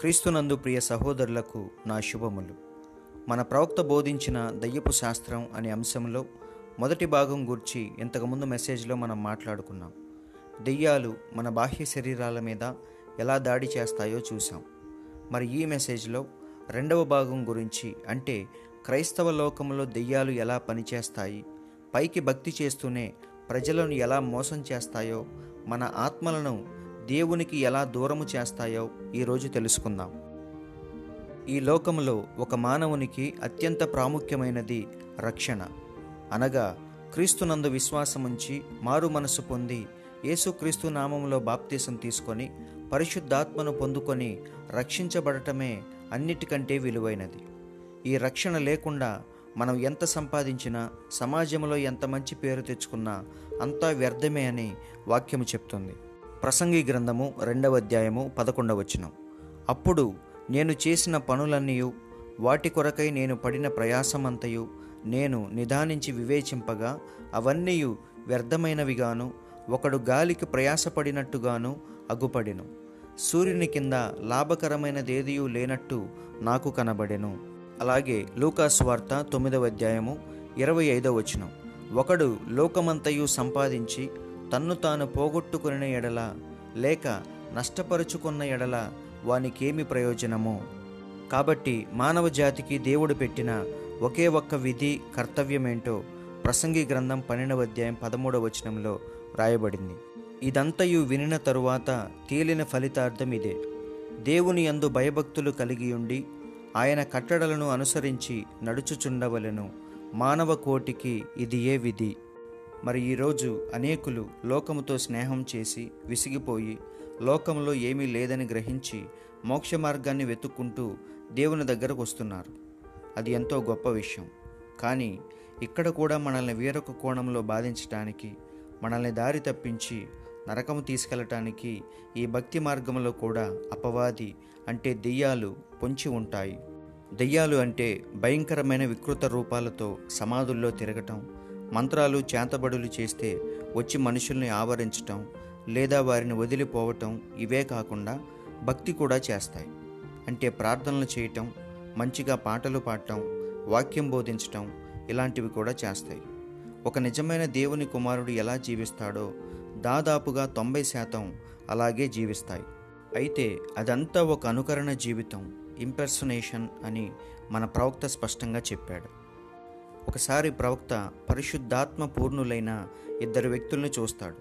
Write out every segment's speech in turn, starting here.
క్రీస్తునందు ప్రియ సహోదరులకు నా శుభములు. మన ప్రవక్త బోధించిన దయ్యపు శాస్త్రం అనే అంశంలో మొదటి భాగం గురించి ఇంతకుముందు మెసేజ్లో మనం మాట్లాడుకున్నాం. దెయ్యాలు మన బాహ్య శరీరాల మీద ఎలా దాడి చేస్తాయో చూసాం మరి ఈ మెసేజ్లో రెండవ భాగం గురించి అంటే క్రైస్తవ లోకంలో దెయ్యాలు ఎలా పనిచేస్తాయి పైకి భక్తి చేస్తూనే ప్రజలను ఎలా మోసం చేస్తాయో మన ఆత్మలను దేవునికి ఎలా దూరము చేస్తాయో ఈరోజు తెలుసుకుందాం. ఈ లోకంలో ఒక మానవునికి అత్యంత ప్రాముఖ్యమైనది రక్షణ. అనగా క్రీస్తునందు విశ్వాసముంచి మారు మనసు పొంది యేసుక్రీస్తు నామంలో బాప్తీసం తీసుకొని పరిశుద్ధాత్మను పొందుకొని రక్షించబడటమే అన్నిటికంటే విలువైనది. ఈ రక్షణ లేకుండా మనం ఎంత సంపాదించినా సమాజంలో ఎంత మంచి పేరు తెచ్చుకున్నా అంతా వ్యర్థమే అని వాక్యము చెప్తుంది. ప్రసంగి గ్రంథము రెండవ అధ్యాయము పదకొండవ వచనం. అప్పుడు నేను చేసిన పనులన్నీ వాటి కొరకై నేను పడిన ప్రయాసమంతయు నేను నిదానించి వివేచింపగా అవన్నీ వ్యర్థమైనవిగాను ఒకడు గాలికి ప్రయాసపడినట్టుగాను అగుపడెను. సూర్యుని కింద లాభకరమైనదేదియూ లేనట్టు నాకు కనబడెను. అలాగే లూకాస్ వార్త తొమ్మిదవ అధ్యాయము ఇరవై ఐదవ వచనం. ఒకడు లోకమంతయు సంపాదించి తన్ను తాను పోగొట్టుకున్న ఎడల లేక నష్టపరుచుకున్న ఎడల వానికేమి ప్రయోజనము? కాబట్టి మానవ జాతికి దేవుడు పెట్టిన ఒకే ఒక్క విధి కర్తవ్యమేంటో ప్రసంగి గ్రంథం పన్నెండవ అధ్యాయం పదమూడవ వచనంలో రాయబడింది. ఇదంతయు వినిన తరువాత తేలిన ఫలితార్థం ఇదే. దేవుని యందు భయభక్తులు కలిగి ఉండి ఆయన కట్టడలను అనుసరించి నడుచుచుండవలెను. మానవ కోటికి ఇది ఏ విధి? మరి ఈరోజు అనేకులు లోకముతో స్నేహం చేసి విసిగిపోయి లోకంలో ఏమీ లేదని గ్రహించి మోక్ష మార్గాన్ని వెతుక్కుంటూ దేవుని దగ్గరకు వస్తున్నారు. అది ఎంతో గొప్ప విషయం. కానీ ఇక్కడ కూడా మనల్ని వేరొక కోణంలో బాధించటానికి మనల్ని దారి తప్పించి నరకము తీసుకెళ్ళటానికి ఈ భక్తి మార్గంలో కూడా అపవాది అంటే దెయ్యాలు పొంచి ఉంటాయి. దెయ్యాలు అంటే భయంకరమైన వికృత రూపాలతో సమాధుల్లో తిరగటం మంత్రాలు చేతబడులు చేస్తే వచ్చి మనుషుల్ని ఆవరించటం లేదా వారిని వదిలిపోవటం ఇవే కాకుండా భక్తి కూడా చేస్తాయి. అంటే ప్రార్థనలు చేయటం మంచిగా పాటలు పాడటం వాక్యం బోధించటం ఇలాంటివి కూడా చేస్తాయి. ఒక నిజమైన దేవుని కుమారుడు ఎలా జీవిస్తాడో దాదాపుగా తొంభై శాతం అలాగే జీవిస్తాయి. అయితే అదంతా ఒక అనుకరణ జీవితం ఇంపర్సనేషన్ అని మన ప్రవక్త స్పష్టంగా చెప్పాడు. ఒకసారి ప్రవక్త పరిశుద్ధాత్మ పూర్ణులైన ఇద్దరు వ్యక్తుల్ని చూస్తాడు.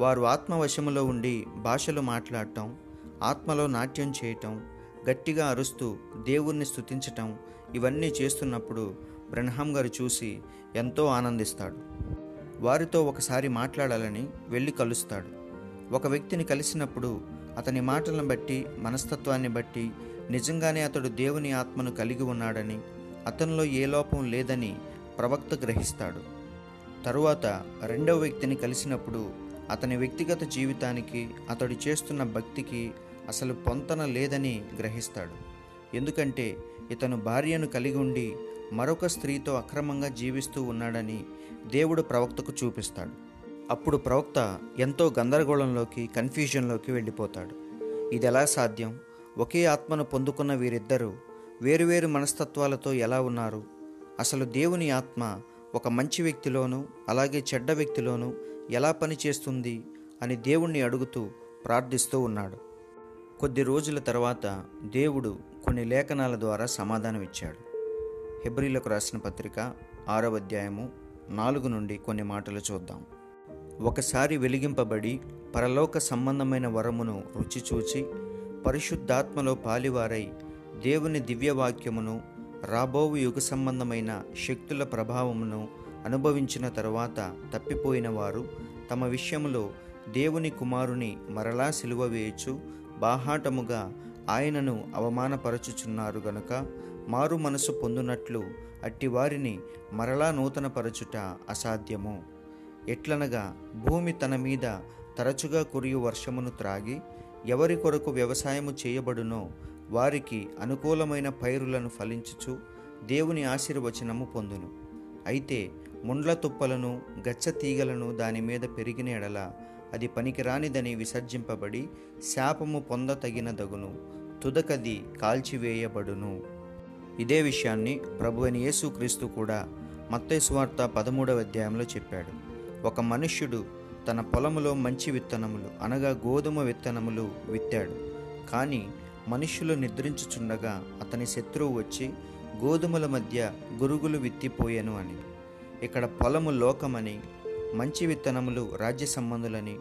వారు ఆత్మవశములో ఉండి భాషలు మాట్లాడటం ఆత్మలో నాట్యం చేయటం గట్టిగా అరుస్తూ దేవుణ్ణి స్తుతించటం ఇవన్నీ చేస్తున్నప్పుడు బ్రహ్మం గారు చూసి ఎంతో ఆనందిస్తాడు. వారితో ఒకసారి మాట్లాడాలని వెళ్ళి కలుస్తాడు. ఒక వ్యక్తిని కలిసినప్పుడు అతని మాటలను బట్టి మనస్తత్వాన్ని బట్టి నిజంగానే అతడు దేవుని ఆత్మను కలిగి ఉన్నాడని అతనిలో ఏ లోపం లేదని ప్రవక్త గ్రహిస్తాడు. తరువాత రెండవ వ్యక్తిని కలిసినప్పుడు అతని వ్యక్తిగత జీవితానికి అతడు చేస్తున్న భక్తికి అసలు పొంతన లేదని గ్రహిస్తాడు. ఎందుకంటే ఇతను భార్యను కలిగి ఉండి మరొక స్త్రీతో అక్రమంగా జీవిస్తూ ఉన్నాడని దేవుడు ప్రవక్తకు చూపిస్తాడు. అప్పుడు ప్రవక్త ఎంతో గందరగోళంలోకి కన్ఫ్యూజన్లోకి వెళ్ళిపోతాడు. ఇది ఎలా సాధ్యం? ఒకే ఆత్మను పొందుకున్న వీరిద్దరూ వేరువేరు మనస్తత్వాలతో ఎలా ఉన్నారు? అసలు దేవుని ఆత్మ ఒక మంచి వ్యక్తిలోనూ అలాగే చెడ్డ వ్యక్తిలోనూ ఎలా పనిచేస్తుంది అని దేవుణ్ణి అడుగుతూ ప్రార్థిస్తూ ఉన్నాడు. కొద్ది రోజుల తర్వాత దేవుడు కొన్ని లేఖనాల ద్వారా సమాధానం ఇచ్చాడు హెబ్రిలకు రాసిన పత్రిక ఆరవ అధ్యాయము నాలుగు నుండి కొన్ని మాటలు చూద్దాం. ఒకసారి వెలిగింపబడి పరలోక సంబంధమైన వరమును రుచి చూచి పరిశుద్ధాత్మలో పాలివారై దేవుని దివ్యవాక్యమును రాబోవు యుగ సంబంధమైన శక్తుల ప్రభావమును అనుభవించిన తరువాత తప్పిపోయిన వారు తమ విషయంలో దేవుని కుమారుని మరలా సిలువ వేయచ్చు బాహాటముగా ఆయనను అవమానపరచుచున్నారు గనుక మారు మనసు పొందునట్లు అట్టివారిని మరలా నూతనపరచుట అసాధ్యము. ఎట్లనగా భూమి తన మీద తరచుగా కురియు వర్షమును త్రాగి ఎవరి కొరకు వ్యవసాయము చేయబడునో వారికి అనుకూలమైన పైరులను ఫలించుచు దేవుని ఆశీర్వచనము పొందును. అయితే ముండ్ల తుప్పలను గచ్చ తీగలను దాని మీద పెరిగిన ఎడల అది పనికిరానిదని విసర్జింపబడి శాపము పొందతగినదగును తుదకది కాల్చివేయబడును. ఇదే విషయాన్ని ప్రభు అయిన యేసుక్రీస్తు కూడా మత్తయి పదమూడవ అధ్యాయంలో చెప్పాడు. ఒక మనుష్యుడు తన పొలములో మంచి విత్తనములు అనగా గోధుమ విత్తనములు విత్తాడు. కానీ మనుష్యులు నిద్రించుచుండగా అతని శత్రువు వచ్చి గోధుమల మధ్య గురుగులు విత్తిపోయాను అని. ఇక్కడ పొలము లోకమని మంచి విత్తనములు రాజ్య సంబంధులని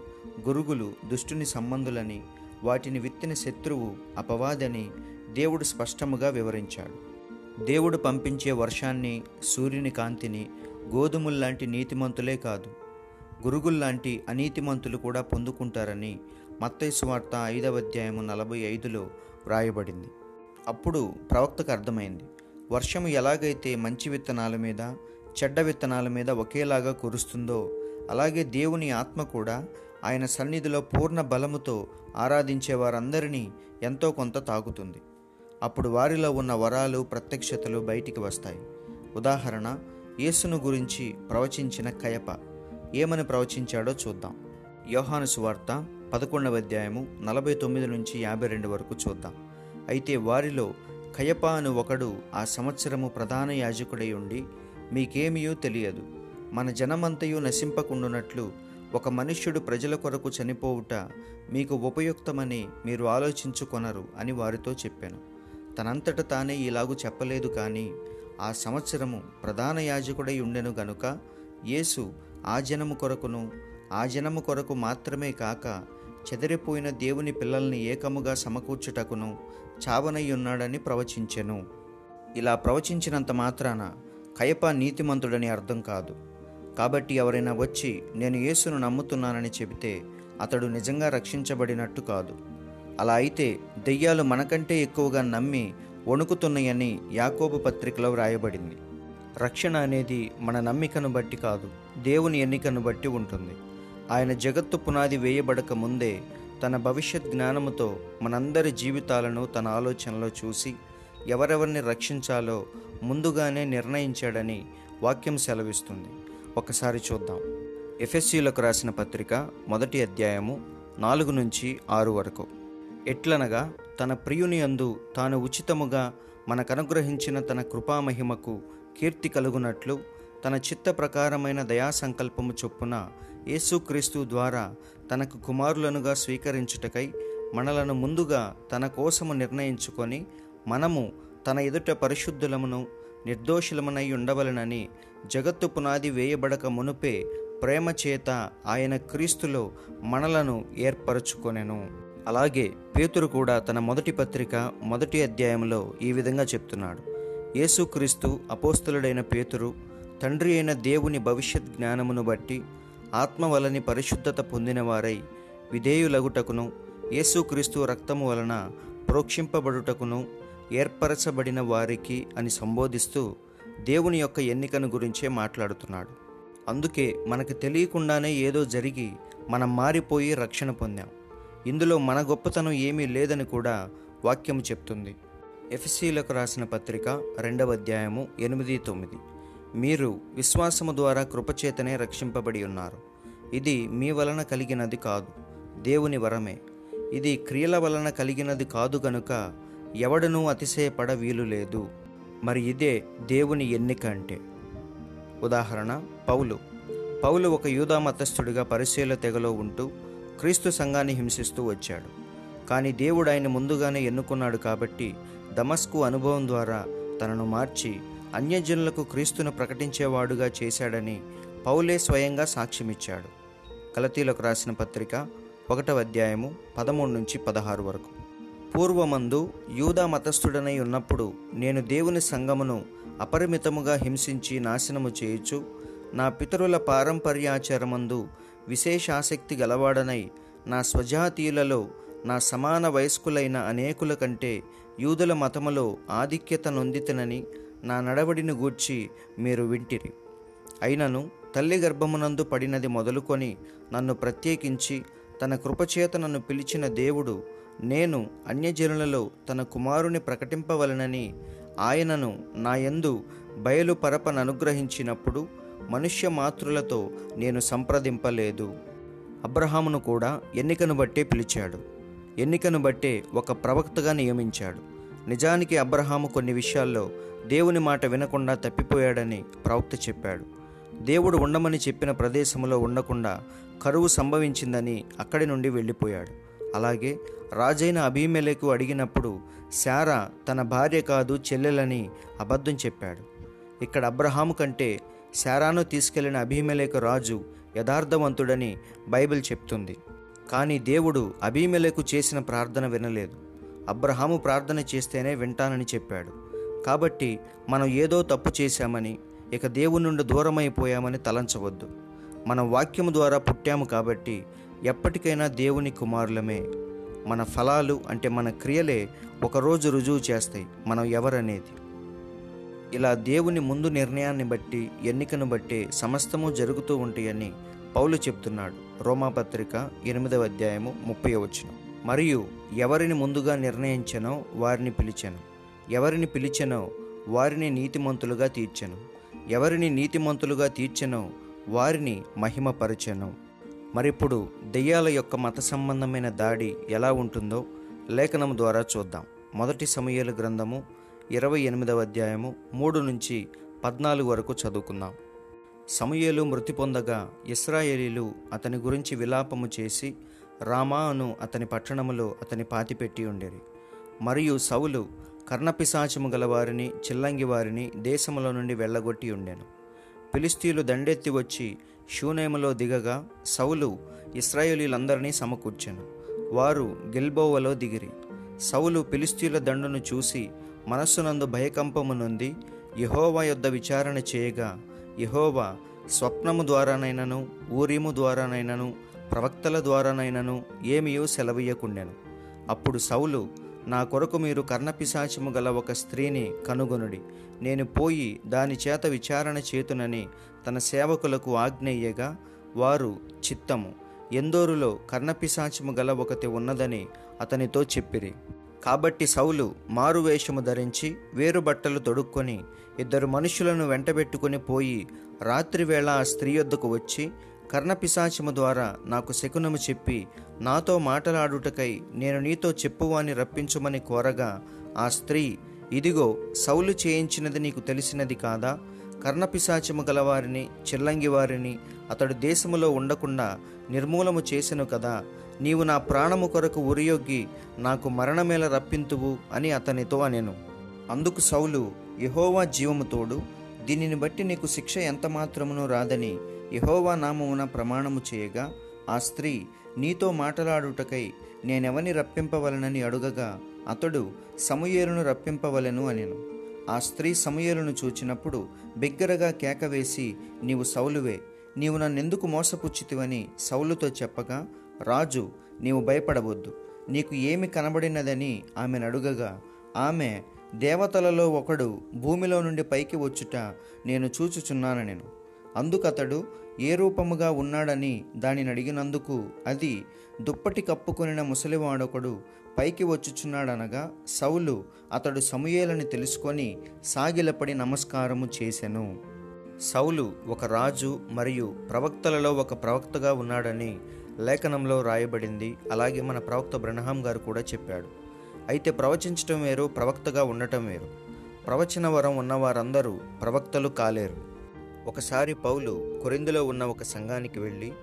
గురుగులు దుష్టుని సంబంధులని వాటిని విత్తిన శత్రువు అపవాదని దేవుడు స్పష్టముగా వివరించాడు. దేవుడు పంపించే వర్షాన్ని సూర్యుని కాంతిని గోధుమల్లాంటి నీతిమంతులే కాదు గురుగుల్లాంటి అనీతిమంతులు కూడా పొందుకుంటారని మత్తైసు వార్త ఐదవ అధ్యాయము నలభై ఐదులో వ్రాయబడింది. అప్పుడు ప్రవక్తకు అర్థమైంది వర్షము ఎలాగైతే మంచి విత్తనాల మీద చెడ్డ విత్తనాల మీద ఒకేలాగా కురుస్తుందో అలాగే దేవుని ఆత్మ కూడా ఆయన సన్నిధిలో పూర్ణ బలముతో ఆరాధించే వారందరినీ ఎంతో కొంత తాకుతుంది. అప్పుడు వారిలో ఉన్న వరాలు ప్రత్యక్షతలు బయటికి వస్తాయి. ఉదాహరణ యేసును గురించి ప్రవచించిన కయప ఏమని ప్రవచించాడో చూద్దాం. యోహాను సువార్త పదకొండవ అధ్యాయము నలభై తొమ్మిది నుంచి యాభై రెండు వరకు చూద్దాం. అయితే వారిలో కయప అను ఒకడు ఆ సంవత్సరము ప్రధాన యాజకుడై ఉండి మీకేమియో తెలియదు. మన జనమంతయు నశింపకుండునట్లు ఒక మనుష్యుడు ప్రజల కొరకు చనిపోవుట మీకు ఉపయుక్తమని మీరు ఆలోచించుకొనరు అని వారితో చెప్పాను. తనంతట తానే ఇలాగు చెప్పలేదు కానీ ఆ సంవత్సరము ప్రధాన యాజకుడై ఉండెను గనుక యేసు ఆ జనము కొరకును ఆ జనము కొరకు మాత్రమే కాక చెదిరిపోయిన దేవుని పిల్లల్ని ఏకముగా సమకూర్చుటకును చావనయ్యున్నాడని ప్రవచించెను. ఇలా ప్రవచించినంత మాత్రాన కయప నీతిమంతుడని అర్థం కాదు. కాబట్టి ఎవరైనా వచ్చి నేను యేసును నమ్ముతున్నానని చెబితే అతడు నిజంగా రక్షించబడినట్టు కాదు. అలా అయితే దెయ్యాలు మనకంటే ఎక్కువగా నమ్మి వణుకుతున్నాయని యాకోబు పత్రికలో వ్రాయబడింది. రక్షణ అనేది మన నమ్మికను బట్టి కాదు దేవుని ఎన్నికను బట్టి ఉంటుంది. ఆయన జగత్తు పునాది వేయబడక ముందే తన భవిష్యత్ జ్ఞానముతో మనందరి జీవితాలను తన ఆలోచనలో చూసి ఎవరెవరిని రక్షించాలో ముందుగానే నిర్ణయించాడని వాక్యం సెలవిస్తుంది. ఒకసారి చూద్దాం. ఎఫ్ఎస్సీలకు రాసిన పత్రిక మొదటి అధ్యాయము నాలుగు నుంచి ఆరు వరకు. ఎట్లనగా తన ప్రియుని అందు తాను ఉచితముగా మనకనుగ్రహించిన తన కృపామహిమకు కీర్తి కలుగునట్లు తన చిత్త ప్రకారమైన దయా సంకల్పము చొప్పున యేసుక్రీస్తు ద్వారా తనకు కుమారులనుగా స్వీకరించుటకై మనలను ముందుగా తన కోసము నిర్ణయించుకొని మనము తన ఎదుట పరిశుద్ధులమును నిర్దోషులమునై ఉండవలనని జగత్తు పునాది వేయబడక మునుపే ప్రేమ చేత ఆయన క్రీస్తులో మనలను ఏర్పరచుకొనెను. అలాగే పేతురు కూడా తన మొదటి పత్రిక మొదటి అధ్యాయంలో ఈ విధంగా చెప్తున్నాడు. యేసుక్రీస్తు అపోస్తులుడైన పేతురు తండ్రి అయిన దేవుని భవిష్యత్ జ్ఞానమును బట్టి ఆత్మ వలని పరిశుద్ధత పొందినవారై విధేయులగుటకును యేసుక్రీస్తు రక్తము వలన ప్రోక్షింపబడుటకును ఏర్పరచబడిన వారికి అని సంబోధిస్తూ దేవుని యొక్క ఎన్నికను గురించే మాట్లాడుతున్నాడు. అందుకే మనకు తెలియకుండానే ఏదో జరిగి మనం మారిపోయి రక్షణ పొందాం. ఇందులో మన గొప్పతనం ఏమీ లేదని కూడా వాక్యము చెప్తుంది. ఎఫ్సీలకు రాసిన పత్రిక రెండవ అధ్యాయము ఎనిమిది తొమ్మిది. మీరు విశ్వాసము ద్వారా కృపచేతనే రక్షింపబడి ఉన్నారు. ఇది మీ వలన కలిగినది కాదు దేవుని వరమే. ఇది క్రియల వలన కలిగినది కాదు గనుక ఎవడనూ అతిశయపడ వీలు లేదు. మరి ఇదే దేవుని ఎన్నిక అంటే. ఉదాహరణ పౌలు. పౌలు ఒక యూదా మతస్థుడిగా పరిశీల తెగలో ఉంటూ క్రీస్తు సంఘాన్ని హింసిస్తూ వచ్చాడు. కానీ దేవుడు ఆయన ముందుగానే ఎన్నుకున్నాడు కాబట్టి దమస్కు అనుభవం ద్వారా తనను మార్చి అన్యజనులకు క్రీస్తును ప్రకటించేవాడుగా చేశాడని పౌలే స్వయంగా సాక్ష్యమిచ్చాడు. కలతీలకు రాసిన పత్రిక ఒకటవ అధ్యాయము పదమూడు నుంచి పదహారు వరకు. పూర్వమందు యూదా మతస్థుడనై ఉన్నప్పుడు నేను దేవుని సంగమును అపరిమితముగా హింసించి నాశనము చేయుచు నా పితరుల పారంపర్యాచారమందు విశేష ఆసక్తి గలవాడనై నా స్వజాతీయులలో నా సమాన వయస్కులైన అనేకుల కంటే యూదుల మతములో ఆధిక్యత నొందితనని నా నడవడిని గూర్చి మీరు వింటిరి. అయినను తల్లి గర్భమునందు పడినది మొదలుకొని నన్ను ప్రత్యేకించి తన కృపచేత నన్ను పిలిచిన దేవుడు నేను అన్యజనులలో తన కుమారుని ప్రకటింపవలనని ఆయనను నా యందు బయలుపరపననుగ్రహించినప్పుడు మనుష్య మాతృలతో నేను సంప్రదింపలేదు. అబ్రహామును కూడా ఎన్నికను బట్టే పిలిచాడు. ఎన్నికను బట్టే ఒక ప్రవక్తగా నియమించాడు. నిజానికి అబ్రహాము కొన్ని విషయాల్లో దేవుని మాట వినకుండా తప్పిపోయాడని ప్రవక్త చెప్పాడు. దేవుడు ఉండమని చెప్పిన ప్రదేశంలో ఉండకుండా కరువు సంభవించిందని అక్కడి నుండి వెళ్ళిపోయాడు. అలాగే రాజైన అభిమేలకు అడిగినప్పుడు శారా తన భార్య కాదు చెల్లెలని అబద్ధం చెప్పాడు. ఇక్కడ అబ్రహాము కంటే శారాను తీసుకెళ్ళిన అభిమేలకు రాజు యథార్థవంతుడని బైబిల్ చెప్తుంది. కానీ దేవుడు అభిమేలకు చేసిన ప్రార్థన వినలేదు. అబ్రహాము ప్రార్థన చేస్తేనే వింటానని చెప్పాడు. కాబట్టి మనం ఏదో తప్పు చేశామని ఇక దేవుని నుండి దూరమైపోయామని తలంచవద్దు. మనం వాక్యము ద్వారా పుట్టాము కాబట్టి ఎప్పటికైనా దేవుని కుమారులమే. మన ఫలాలు అంటే మన క్రియలే ఒకరోజు రుజువు చేస్తాయి మనం ఎవరనేది. ఇలా దేవుని ముందు నిర్ణయాన్ని బట్టి ఎన్నికను బట్టి సమస్తము జరుగుతూ ఉంటాయని పౌలు చెప్తున్నాడు. రోమాపత్రిక ఎనిమిదవ అధ్యాయము ముప్పై వచ్చిన మరియు ఎవరిని ముందుగా నిర్ణయించనో వారిని పిలిచెను. ఎవరిని పిలిచెనో వారిని నీతిమంతులుగా తీర్చెను. ఎవరిని నీతిమంతులుగా తీర్చెనో వారిని మహిమపరచెను. మరిప్పుడు దెయ్యాల యొక్క మత సంబంధమైన దాడి ఎలా ఉంటుందో లేఖనం ద్వారా చూద్దాం. మొదటి సమయాల గ్రంథము ఇరవై ఎనిమిదవ అధ్యాయము మూడు నుంచి పద్నాలుగు వరకు చదువుకుందాం. సమయలు మృతి పొందగా ఇస్రాయేలీలు అతని గురించి విలాపము చేసి రామా అను అతని పట్టణములో అతని పాతిపెట్టి ఉండేది మరియు సౌలు కర్ణపిశాచము గలవారిని చిల్లంగివారిని చిల్లంగి వారిని దేశములో నుండి వెళ్ళగొట్టి ఉండెను. పిలిస్తీలు దండెత్తి వచ్చి షూనేములో దిగగా సౌలు ఇస్రాయేలీలందరినీ సమకూర్చెను. వారు గిల్బోవలో దిగిరి. సౌలు ఫిలిస్తీన్ల దండును చూసి మనస్సునందు భయకంపము నొంది యహోవా యొద్ద విచారణ చేయగా యహోవా స్వప్నము ద్వారానైనను ఊరీము ద్వారానైనను ప్రవక్తల ద్వారానైనను ఏమియో సెలవీయకుండెను. అప్పుడు సౌలు నా కొరకు మీరు కర్ణపిశాచము గల ఒక స్త్రీని కనుగొనుడి. నేను పోయి దాని చేత విచారణ చేతునని తన సేవకులకు ఆజ్ఞయ్యగా వారు చిత్తము. ఎందోరులో కర్ణపిశాచము గల ఒకటి ఉన్నదని అతనితో చెప్పిరి. కాబట్టి సౌలు మారువేషము ధరించి వేరు బట్టలు తొడుక్కొని ఇద్దరు మనుషులను వెంటబెట్టుకుని పోయి రాత్రివేళ ఆ స్త్రీ వద్దకు వచ్చి కర్ణపిశాచము ద్వారా నాకు శకునము చెప్పి నాతో మాటలాడుటకై నేను నీతో చెప్పువాని రప్పించుమని కోరగా ఆ స్త్రీ ఇదిగో సౌలు చేయించినది నీకు తెలిసినది కాదా? కర్ణపిశాచము గలవారిని చిల్లంగి వారిని అతడు దేశములో ఉండకుండా నిర్మూలము చేసెను కదా? నీవు నా ప్రాణము కొరకు ఉరియొగ్గి నాకు మరణమేల రప్పింతువు అని అతనితో అనెను. అందుకు సౌలు యహోవా జీవము తోడు దీనిని బట్టి నీకు శిక్ష ఎంత మాత్రమును రాదని యహోవా నామమున ప్రమాణము చేయగా ఆ స్త్రీ నీతో మాటలాడుటకై నేనెవని రప్పింపవలనని అడుగగా అతడు సమూయేలును రప్పింపవలెను అనెను. ఆ స్త్రీ సమూయేలును చూచినప్పుడు బిగ్గరగా కేకవేసి నీవు సౌలువే నీవు నన్నెందుకు మోసపుచ్చితివని సౌలుతో చెప్పగా రాజు నీవు భయపడవద్దు నీకు ఏమి కనబడినదని ఆమెను అడుగగా ఆమె దేవతలలో ఒకడు భూమిలో నుండి పైకి వచ్చుట నేను చూచుచున్నాను నేను అందుకతడు ఏ రూపముగా ఉన్నాడని దానిని అడిగినందుకు అది దుప్పటి కప్పుకొనిన ముసలివాడొకడు పైకి వచ్చుచున్నాడనగా సౌలు అతడు సమూయేలని తెలుసుకొని సాగిలపడి నమస్కారము చేసెను. సౌలు ఒక రాజు మరియు ప్రవక్తలలో ఒక ప్రవక్తగా ఉన్నాడని లేఖనంలో రాయబడింది. అలాగే మన ప్రవక్త బ్రహ్నాం గారు కూడా చెప్పాడు. అయితే ప్రవచించటం వేరు ప్రవక్తగా ఉండటం వేరు. ప్రవచన వరం ఉన్నవారందరూ ప్రవక్తలు కాలేరు. ఒకసారి పౌలు కొరిందులో ఉన్న ఒక సంఘానికి వెళ్ళి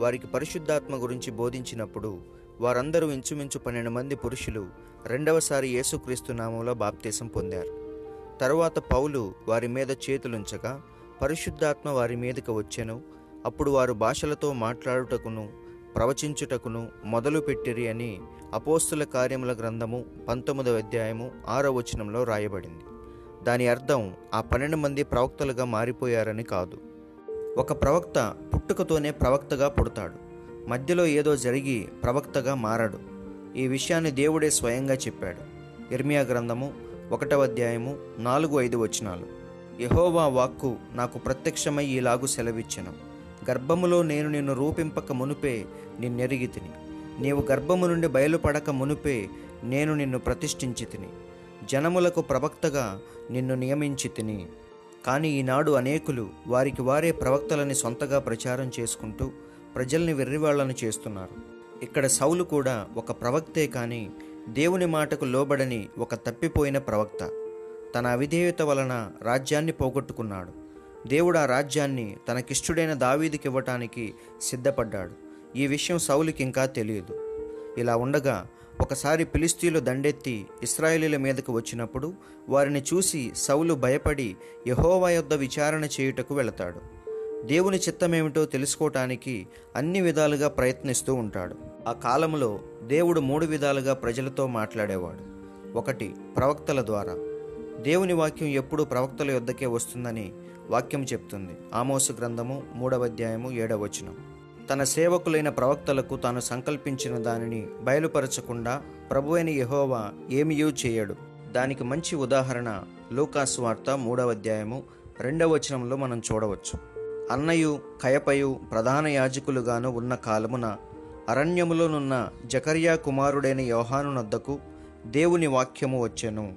వారికి పరిశుద్ధాత్మ గురించి బోధించినప్పుడు వారందరూ ఇంచుమించు పన్నెండు మంది పురుషులు రెండవసారి యేసుక్రీస్తు నామంలో బాప్తీసం పొందారు. తరువాత పౌలు వారి మీద చేతులుంచగా పరిశుద్ధాత్మ వారి మీదకి వచ్చెను అప్పుడు వారు భాషలతో మాట్లాడుటకును ప్రవచించుటకును మొదలు పెట్టిరి అని అపోస్తుల కార్యముల గ్రంథము పంతొమ్మిదవ అధ్యాయము ఆరో వచనంలో రాయబడింది. దాని అర్థం ఆ పన్నెండు మంది ప్రవక్తలుగా మారిపోయారని కాదు. ఒక ప్రవక్త పుట్టుకతోనే ప్రవక్తగా పుడతాడు. మధ్యలో ఏదో జరిగి ప్రవక్తగా మారడు. ఈ విషయాన్ని దేవుడే స్వయంగా చెప్పాడు. ఇర్మియా గ్రంథము ఒకటవ అధ్యాయము నాలుగు ఐదు వచనాలు. యహోవా వాక్కు నాకు ప్రత్యక్షమై ఈలాగు సెలవిచ్చెను. గర్భములో నేను నిన్ను రూపింపక మునుపే నిన్నెరిగి తిని. నీవు గర్భము నుండి బయలుపడక మునుపే నేను నిన్ను ప్రతిష్ఠించి తిని. జనములకు ప్రవక్తగా నిన్ను నియమించి తిని. కానీ ఈనాడు అనేకులు వారికి వారే ప్రవక్తలని సొంతగా ప్రచారం చేసుకుంటూ ప్రజల్ని వెర్రివాళ్ళను చేస్తున్నారు. ఇక్కడ సౌలు కూడా ఒక ప్రవక్తే కానీ దేవుని మాటకు లోబడని ఒక తప్పిపోయిన ప్రవక్త. తన అవిధేయత వలన రాజ్యాన్ని పోగొట్టుకున్నాడు. దేవుడు ఆ రాజ్యాన్ని తనకిష్టుడైన దావీదికి ఇవ్వటానికి సిద్ధపడ్డాడు. ఈ విషయం సౌలుకి ఇంకా తెలియదు. ఇలా ఉండగా ఒకసారి ఫిలిస్తీన్లు దండెత్తి ఇస్రాయేలీల మీదకు వచ్చినప్పుడు వారిని చూసి సౌలు భయపడి యహోవా యొద్ద విచారణ చేయుటకు వెళతాడు. దేవుని చిత్తమేమిటో తెలుసుకోవటానికి అన్ని విధాలుగా ప్రయత్నిస్తూ ఉంటాడు. ఆ కాలంలో దేవుడు మూడు విధాలుగా ప్రజలతో మాట్లాడేవాడు. ఒకటి ప్రవక్తల ద్వారా. దేవుని వాక్యం ఎప్పుడూ ప్రవక్తల యొద్దకే వస్తుందని వాక్యం చెప్తుంది. ఆమోసు గ్రంథము మూడవ అధ్యాయము ఏడవ వచనం. తన సేవకులైన ప్రవక్తలకు తాను సంకల్పించిన దానిని బయలుపరచకుండా ప్రభువైన యహోవా ఏమియూ చేయడు. దానికి మంచి ఉదాహరణ లూకాసు వార్త మూడవ అధ్యాయము రెండవ వచనంలో మనం చూడవచ్చు. అన్నయు కయపయు ప్రధాన యాజకులుగాను ఉన్న కాలమున అరణ్యములోనున్న జకర్యా కుమారుడైన యోహాను నద్దకు దేవుని వాక్యము వచ్చెను.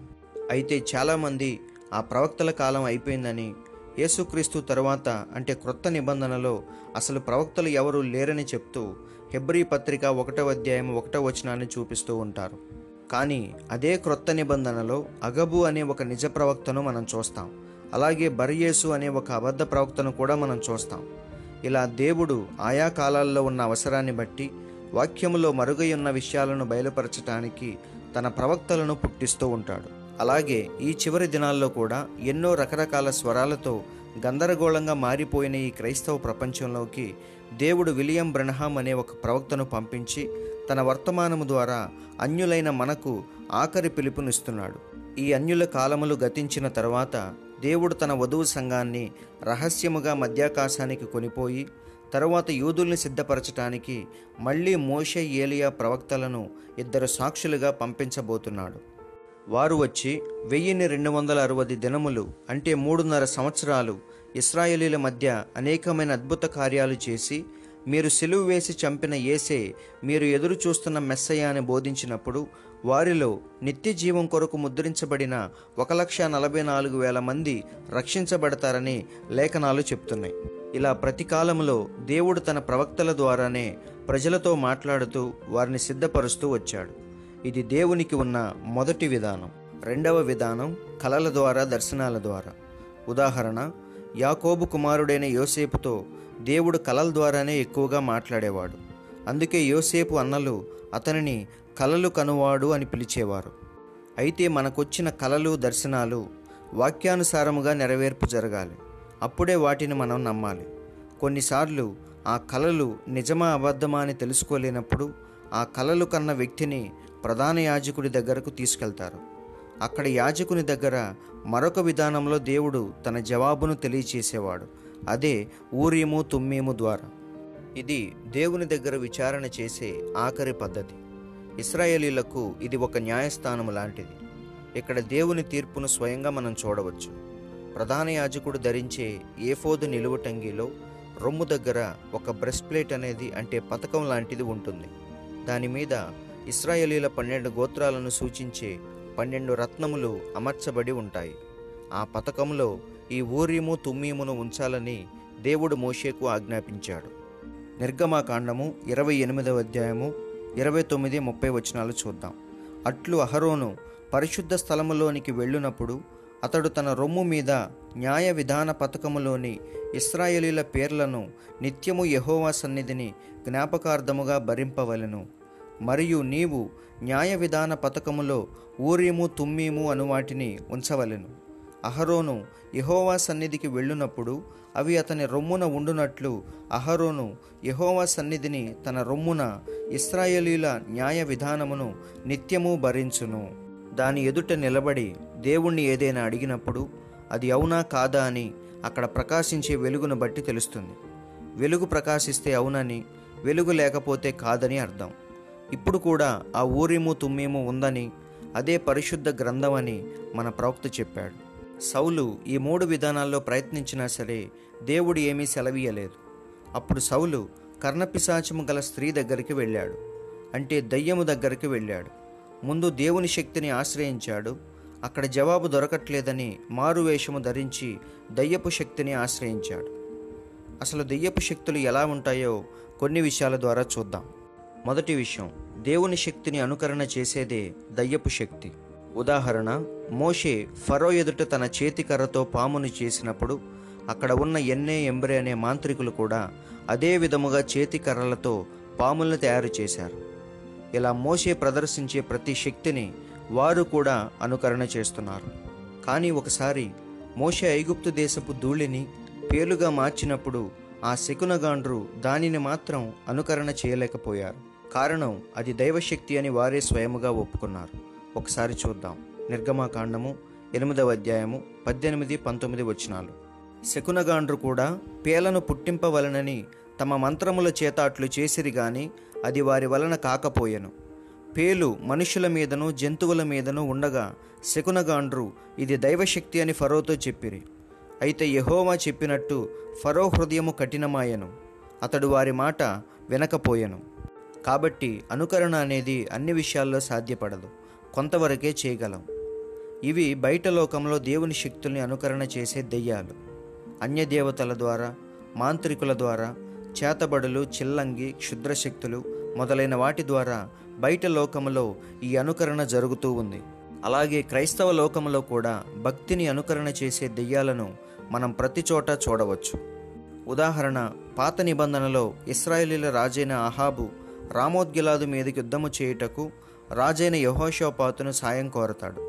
అయితే చాలామంది ఆ ప్రవక్తల కాలం అయిపోయిందని యేసుక్రీస్తు తరువాత అంటే క్రొత్త నిబంధనలో అసలు ప్రవక్తలు ఎవరూ లేరని చెప్తూ హెబ్రీ పత్రిక ఒకటవ అధ్యాయం ఒకటవ వచనాన్ని చూపిస్తూ ఉంటారు. కానీ అదే క్రొత్త నిబంధనలో అగబు అనే ఒక నిజ ప్రవక్తను మనం చూస్తాం. అలాగే బరియేసు అనే ఒక అబద్ధ ప్రవక్తను కూడా మనం చూస్తాం. ఇలా దేవుడు ఆయా కాలాల్లో ఉన్న అవసరాన్ని బట్టి వాక్యములో మరుగై ఉన్న విషయాలను బయలుపరచటానికి తన ప్రవక్తలను పుట్టిస్తూ ఉంటాడు. అలాగే ఈ చివరి దినాల్లో కూడా ఎన్నో రకరకాల స్వరాలతో గందరగోళంగా మారిపోయిన ఈ క్రైస్తవ ప్రపంచంలోకి దేవుడు విలియం బ్రనహాం అనే ఒక ప్రవక్తను పంపించి తన వర్తమానము ద్వారా అన్యులైన మనకు ఆఖరి పిలుపునిస్తున్నాడు. ఈ అన్యుల కాలములు గతించిన తర్వాత దేవుడు తన వధువు సంఘాన్ని రహస్యముగా మధ్యాకాశానికి కొనిపోయి తరువాత యూదుల్ని సిద్ధపరచటానికి మళ్ళీ మోషే ఏలియా ప్రవక్తలను ఇద్దరు సాక్షులుగా పంపించబోతున్నాడు. వారు వచ్చి వెయ్యిన్ని రెండు వందల అరవై దినములు అంటే మూడున్నర సంవత్సరాలు ఇస్రాయేలీల మధ్య అనేకమైన అద్భుత కార్యాలు చేసి మీరు సిలువు వేసి చంపిన ఏసే మీరు ఎదురు చూస్తున్న మెస్సయ్య అని బోధించినప్పుడు వారిలో నిత్య జీవం కొరకు ముద్రించబడిన ఒక లక్ష నలభై నాలుగు వేల మంది రక్షించబడతారని లేఖనాలు చెప్తున్నాయి. ఇలా ప్రతి కాలంలో దేవుడు తన ప్రవక్తల ద్వారానే ప్రజలతో మాట్లాడుతూ వారిని సిద్ధపరుస్తూ వచ్చాడు. ఇది దేవునికి ఉన్న మొదటి విధానం. రెండవ విధానం కళల ద్వారా దర్శనాల ద్వారా. ఉదాహరణ యాకోబు కుమారుడైన యోసేపుతో దేవుడు కళల ద్వారానే ఎక్కువగా మాట్లాడేవాడు. అందుకే యోసేపు అన్నలు అతనిని కలలు కనువాడు అని పిలిచేవారు. అయితే మనకొచ్చిన కలలు దర్శనాలు వాక్యానుసారముగా నెరవేర్పు జరగాలి. అప్పుడే వాటిని మనం నమ్మాలి. కొన్నిసార్లు ఆ కలలు నిజమా అబద్ధమా అని తెలుసుకోలేనప్పుడు ఆ కలలు కన్న వ్యక్తిని ప్రధాన యాజకుడి దగ్గరకు తీసుకెళ్తారు. అక్కడ యాజకుని దగ్గర మరొక విధానంలో దేవుడు తన జవాబును తెలియచేసేవాడు. అదే ఊరీము తుమ్మీము ద్వారా. ఇది దేవుని దగ్గర విచారణ చేసే ఆఖరి పద్ధతి. ఇస్రాయేలీలకు ఇది ఒక న్యాయస్థానము లాంటిది. ఇక్కడ దేవుని తీర్పును స్వయంగా మనం చూడవచ్చు. ప్రధాన యాజకుడు ధరించే ఏఫోదు నిలువటంగిలో రొమ్ము దగ్గర ఒక బ్రెస్ట్ ప్లేట్ అనేది అంటే పథకం లాంటిది ఉంటుంది. దాని మీద ఇస్రాయేలీల పన్నెండు గోత్రాలను సూచించే పన్నెండు రత్నములు అమర్చబడి ఉంటాయి. ఆ పథకంలో ఈ ఊరిము తుమ్మీమును ఉంచాలని దేవుడు మోషేకు ఆజ్ఞాపించాడు. నిర్గమాకాండము ఇరవై ఎనిమిదవ అధ్యాయము ఇరవై తొమ్మిది ముప్పై వచనాలు చూద్దాం. అట్లు అహరోను పరిశుద్ధ స్థలములోనికి వెళ్ళునప్పుడు అతడు తన రొమ్ము మీద న్యాయ విధాన పథకములోని ఇస్రాయేలీల పేర్లను నిత్యము యహోవా సన్నిధిని జ్ఞాపకార్థముగా భరింపవలెను. మరియు నీవు న్యాయ విధాన పథకములో ఊరీము తుమ్మీము అను వాటిని ఉంచవలెను. అహరోను యహోవా సన్నిధికి వెళ్ళునప్పుడు అవి అతని రొమ్మున ఉండునట్లు అహరోను యహోవా సన్నిధిని తన రొమ్మున ఇస్రాయేలీల న్యాయ విధానమును నిత్యము భరించును. దాని ఎదుట నిలబడి దేవుణ్ణి ఏదైనా అడిగినప్పుడు అది అవునా కాదా అని అక్కడ ప్రకాశించే వెలుగును బట్టి తెలుస్తుంది. వెలుగు ప్రకాశిస్తే అవునని వెలుగు లేకపోతే కాదని అర్థం. ఇప్పుడు కూడా ఆ ఊరేమో తుమ్మేమో ఉందని అదే పరిశుద్ధ గ్రంథమని మన ప్రవక్త చెప్పాడు. సౌలు ఈ మూడు విధానాల్లో ప్రయత్నించినా సరే దేవుడు ఏమీ సెలవీయలేదు. అప్పుడు సౌలు కర్ణపిశాచము గల స్త్రీ దగ్గరికి వెళ్ళాడు. అంటే దయ్యము దగ్గరికి వెళ్ళాడు. ముందు దేవుని శక్తిని ఆశ్రయించాడు. అక్కడ జవాబు దొరకట్లేదని మారువేషము ధరించి దయ్యపు శక్తిని ఆశ్రయించాడు. అసలు దెయ్యపు శక్తులు ఎలా ఉంటాయో కొన్ని విషయాల ద్వారా చూద్దాం. మొదటి విషయం దేవుని శక్తిని అనుకరణ చేసేదే దయ్యపు శక్తి. ఉదాహరణ మోషే ఫరో ఎదుట తన చేతికర్రతో పామును చేసినప్పుడు అక్కడ ఉన్న ఎన్నే ఎంబ్రే అనే మాంత్రికులు కూడా అదే విధముగా చేతికర్రలతో పాములను తయారు చేశారు. ఇలా మోషే ప్రదర్శించే ప్రతి శక్తిని వారు కూడా అనుకరణ చేస్తున్నారు. కానీ ఒకసారి మోషే ఐగుప్తు దేశపు ధూళిని పేలుగా మార్చినప్పుడు ఆ శకునగాండ్రు దానిని మాత్రం అనుకరణ చేయలేకపోయారు. కారణం అది దైవశక్తి అని వారే స్వయముగా ఒప్పుకున్నారు. ఒకసారి చూద్దాం. నిర్గమాకాండము ఎనిమిదవ అధ్యాయము పద్దెనిమిది పంతొమ్మిది వచనాలు. శకునగాండ్రు కూడా పేలను పుట్టింపవలనని తమ మంత్రముల చేత అట్లు చేసిరి గాని అది వారి వలన కాకపోయెను. పేలు మనుషుల మీదను జంతువుల మీదను ఉండగా శకునగాండ్రు ఇది దైవశక్తి అని ఫరోతో చెప్పిరి. అయితే యహోవా చెప్పినట్టు ఫరో హృదయము కఠినమాయెను. అతడు వారి మాట వినకపోయెను. కాబట్టి అనుకరణ అనేది అన్ని విషయాల్లో సాధ్యపడదు. కొంతవరకే చేయగలం. ఇవి బయట లోకంలో దేవుని శక్తుల్ని అనుకరణ చేసే దెయ్యాలు. అన్యదేవతల ద్వారా మాంత్రికుల ద్వారా చేతబడులు చిల్లంగి క్షుద్రశక్తులు మొదలైన వాటి ద్వారా బయట లోకములో ఈ అనుకరణ జరుగుతూ ఉంది. అలాగే క్రైస్తవ లోకంలో కూడా భక్తిని అనుకరణ చేసే దెయ్యాలను మనం ప్రతి చోట చూడవచ్చు. ఉదాహరణ పాత నిబంధనలో ఇస్రాయేలీల రాజైన అహాబు రామోద్గిలాదు మీదకి యుద్ధము చేయుటకు రాజైన యహోషోపాతును సాయం కోరతాడు.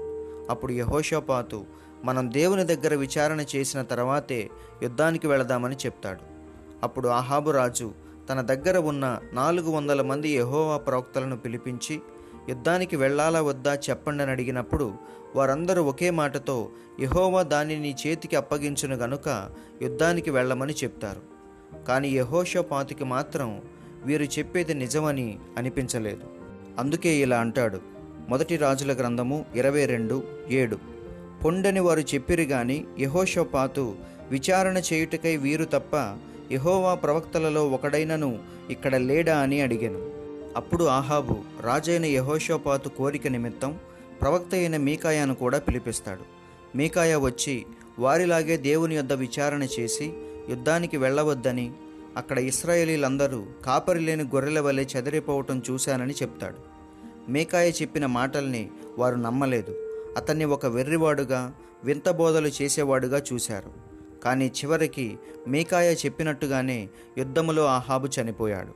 అప్పుడు యహోషోపాతు మనం దేవుని దగ్గర విచారణ చేసిన తర్వాతే యుద్ధానికి వెళదామని చెప్తాడు. అప్పుడు ఆహాబు రాజు తన దగ్గర ఉన్న నాలుగు వందల మంది యహోవా ప్రవక్తలను పిలిపించి యుద్ధానికి వెళ్ళాలా వద్దా చెప్పండి అని అడిగినప్పుడు వారందరూ ఒకే మాటతో యహోవా దానిని నీ చేతికి అప్పగించును గనుక యుద్ధానికి వెళ్ళమని చెప్తారు. కానీ యహోషోపాతికి మాత్రం వీరు చెప్పేది నిజమని అనిపించలేదు. అందుకే ఇలా అంటాడు. మొదటి రాజుల గ్రంథము ఇరవై రెండు ఏడు. పొండని వారు చెప్పిరు గాని యహోషోపాతు విచారణ చేయుటకై వీరు తప్ప యహోవా ప్రవక్తలలో ఒకడైనను ఇక్కడ లేడా అని అడిగాను. అప్పుడు ఆహాబు రాజైన యహోషోపాతు కోరిక నిమిత్తం ప్రవక్త అయిన మీకాయాను కూడా పిలిపిస్తాడు. మీకాయ వచ్చి వారిలాగే దేవుని యొద్ద విచారణ చేసి యుద్ధానికి వెళ్ళవద్దని అక్కడ ఇస్రాయేలీలందరూ కాపరి లేని గొర్రెల వలె చెదిరిపోవటం చూశానని చెప్తాడు. మేకాయ చెప్పిన మాటల్ని వారు నమ్మలేదు. అతన్ని ఒక వెర్రివాడుగా వింత బోధలు చేసేవాడుగా చూశారు. కానీ చివరికి మేకాయ చెప్పినట్టుగానే యుద్ధములో ఆహాబు చనిపోయాడు.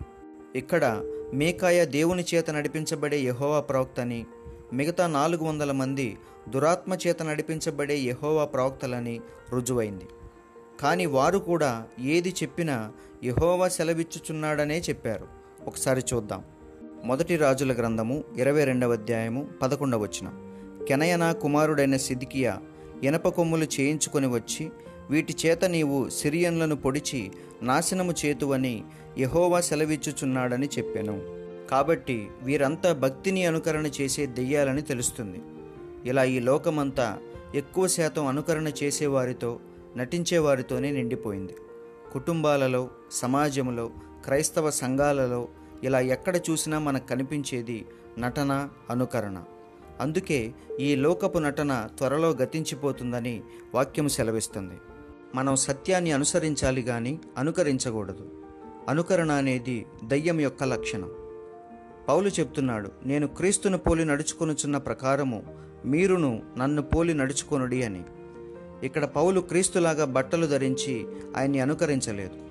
ఇక్కడ మేకాయ దేవుని చేత నడిపించబడే యహోవా ప్రవక్తని మిగతా నాలుగు వందల మంది దురాత్మ చేత నడిపించబడే యహోవా ప్రవక్తలని రుజువైంది. కానీ వారు కూడా ఏది చెప్పినా యహోవా సెలవిచ్చుచున్నాడనే చెప్పారు. ఒకసారి చూద్దాం. మొదటి రాజుల గ్రంథము ఇరవై రెండవ అధ్యాయము పదకొండవ వచ్చిన కెనయన కుమారుడైన సిదికియా ఇనప కొమ్ములు చేయించుకొని వచ్చి వీటి చేత నీవు సిరియన్లను పొడిచి నాశనము చేతువని యహోవా సెలవిచ్చుచున్నాడని చెప్పాను. కాబట్టి వీరంతా భక్తిని అనుకరణ చేసే దెయ్యాలని తెలుస్తుంది. ఇలా ఈ లోకమంతా ఎక్కువ శాతం అనుకరణ చేసేవారితో నటించేవారితోనే నిండిపోయింది. కుటుంబాలలో సమాజంలో క్రైస్తవ సంఘాలలో ఇలా ఎక్కడ చూసినా మనకు కనిపించేది నటన అనుకరణ. అందుకే ఈ లోకపు నటన త్వరలో గతించిపోతుందని వాక్యం సెలవిస్తుంది. మనం సత్యాన్ని అనుసరించాలి కానీ అనుకరించకూడదు. అనుకరణ అనేది దయ్యం యొక్క లక్షణం. పౌలు చెప్తున్నాడు నేను క్రీస్తును పోలి నడుచుకొనుచున్న ప్రకారము మీరును నన్ను పోలి నడుచుకొనుడి అని. ఇక్కడ పౌలు క్రీస్తులాగా బట్టలు ధరించి ఆయన్ని అనుకరించలేదు.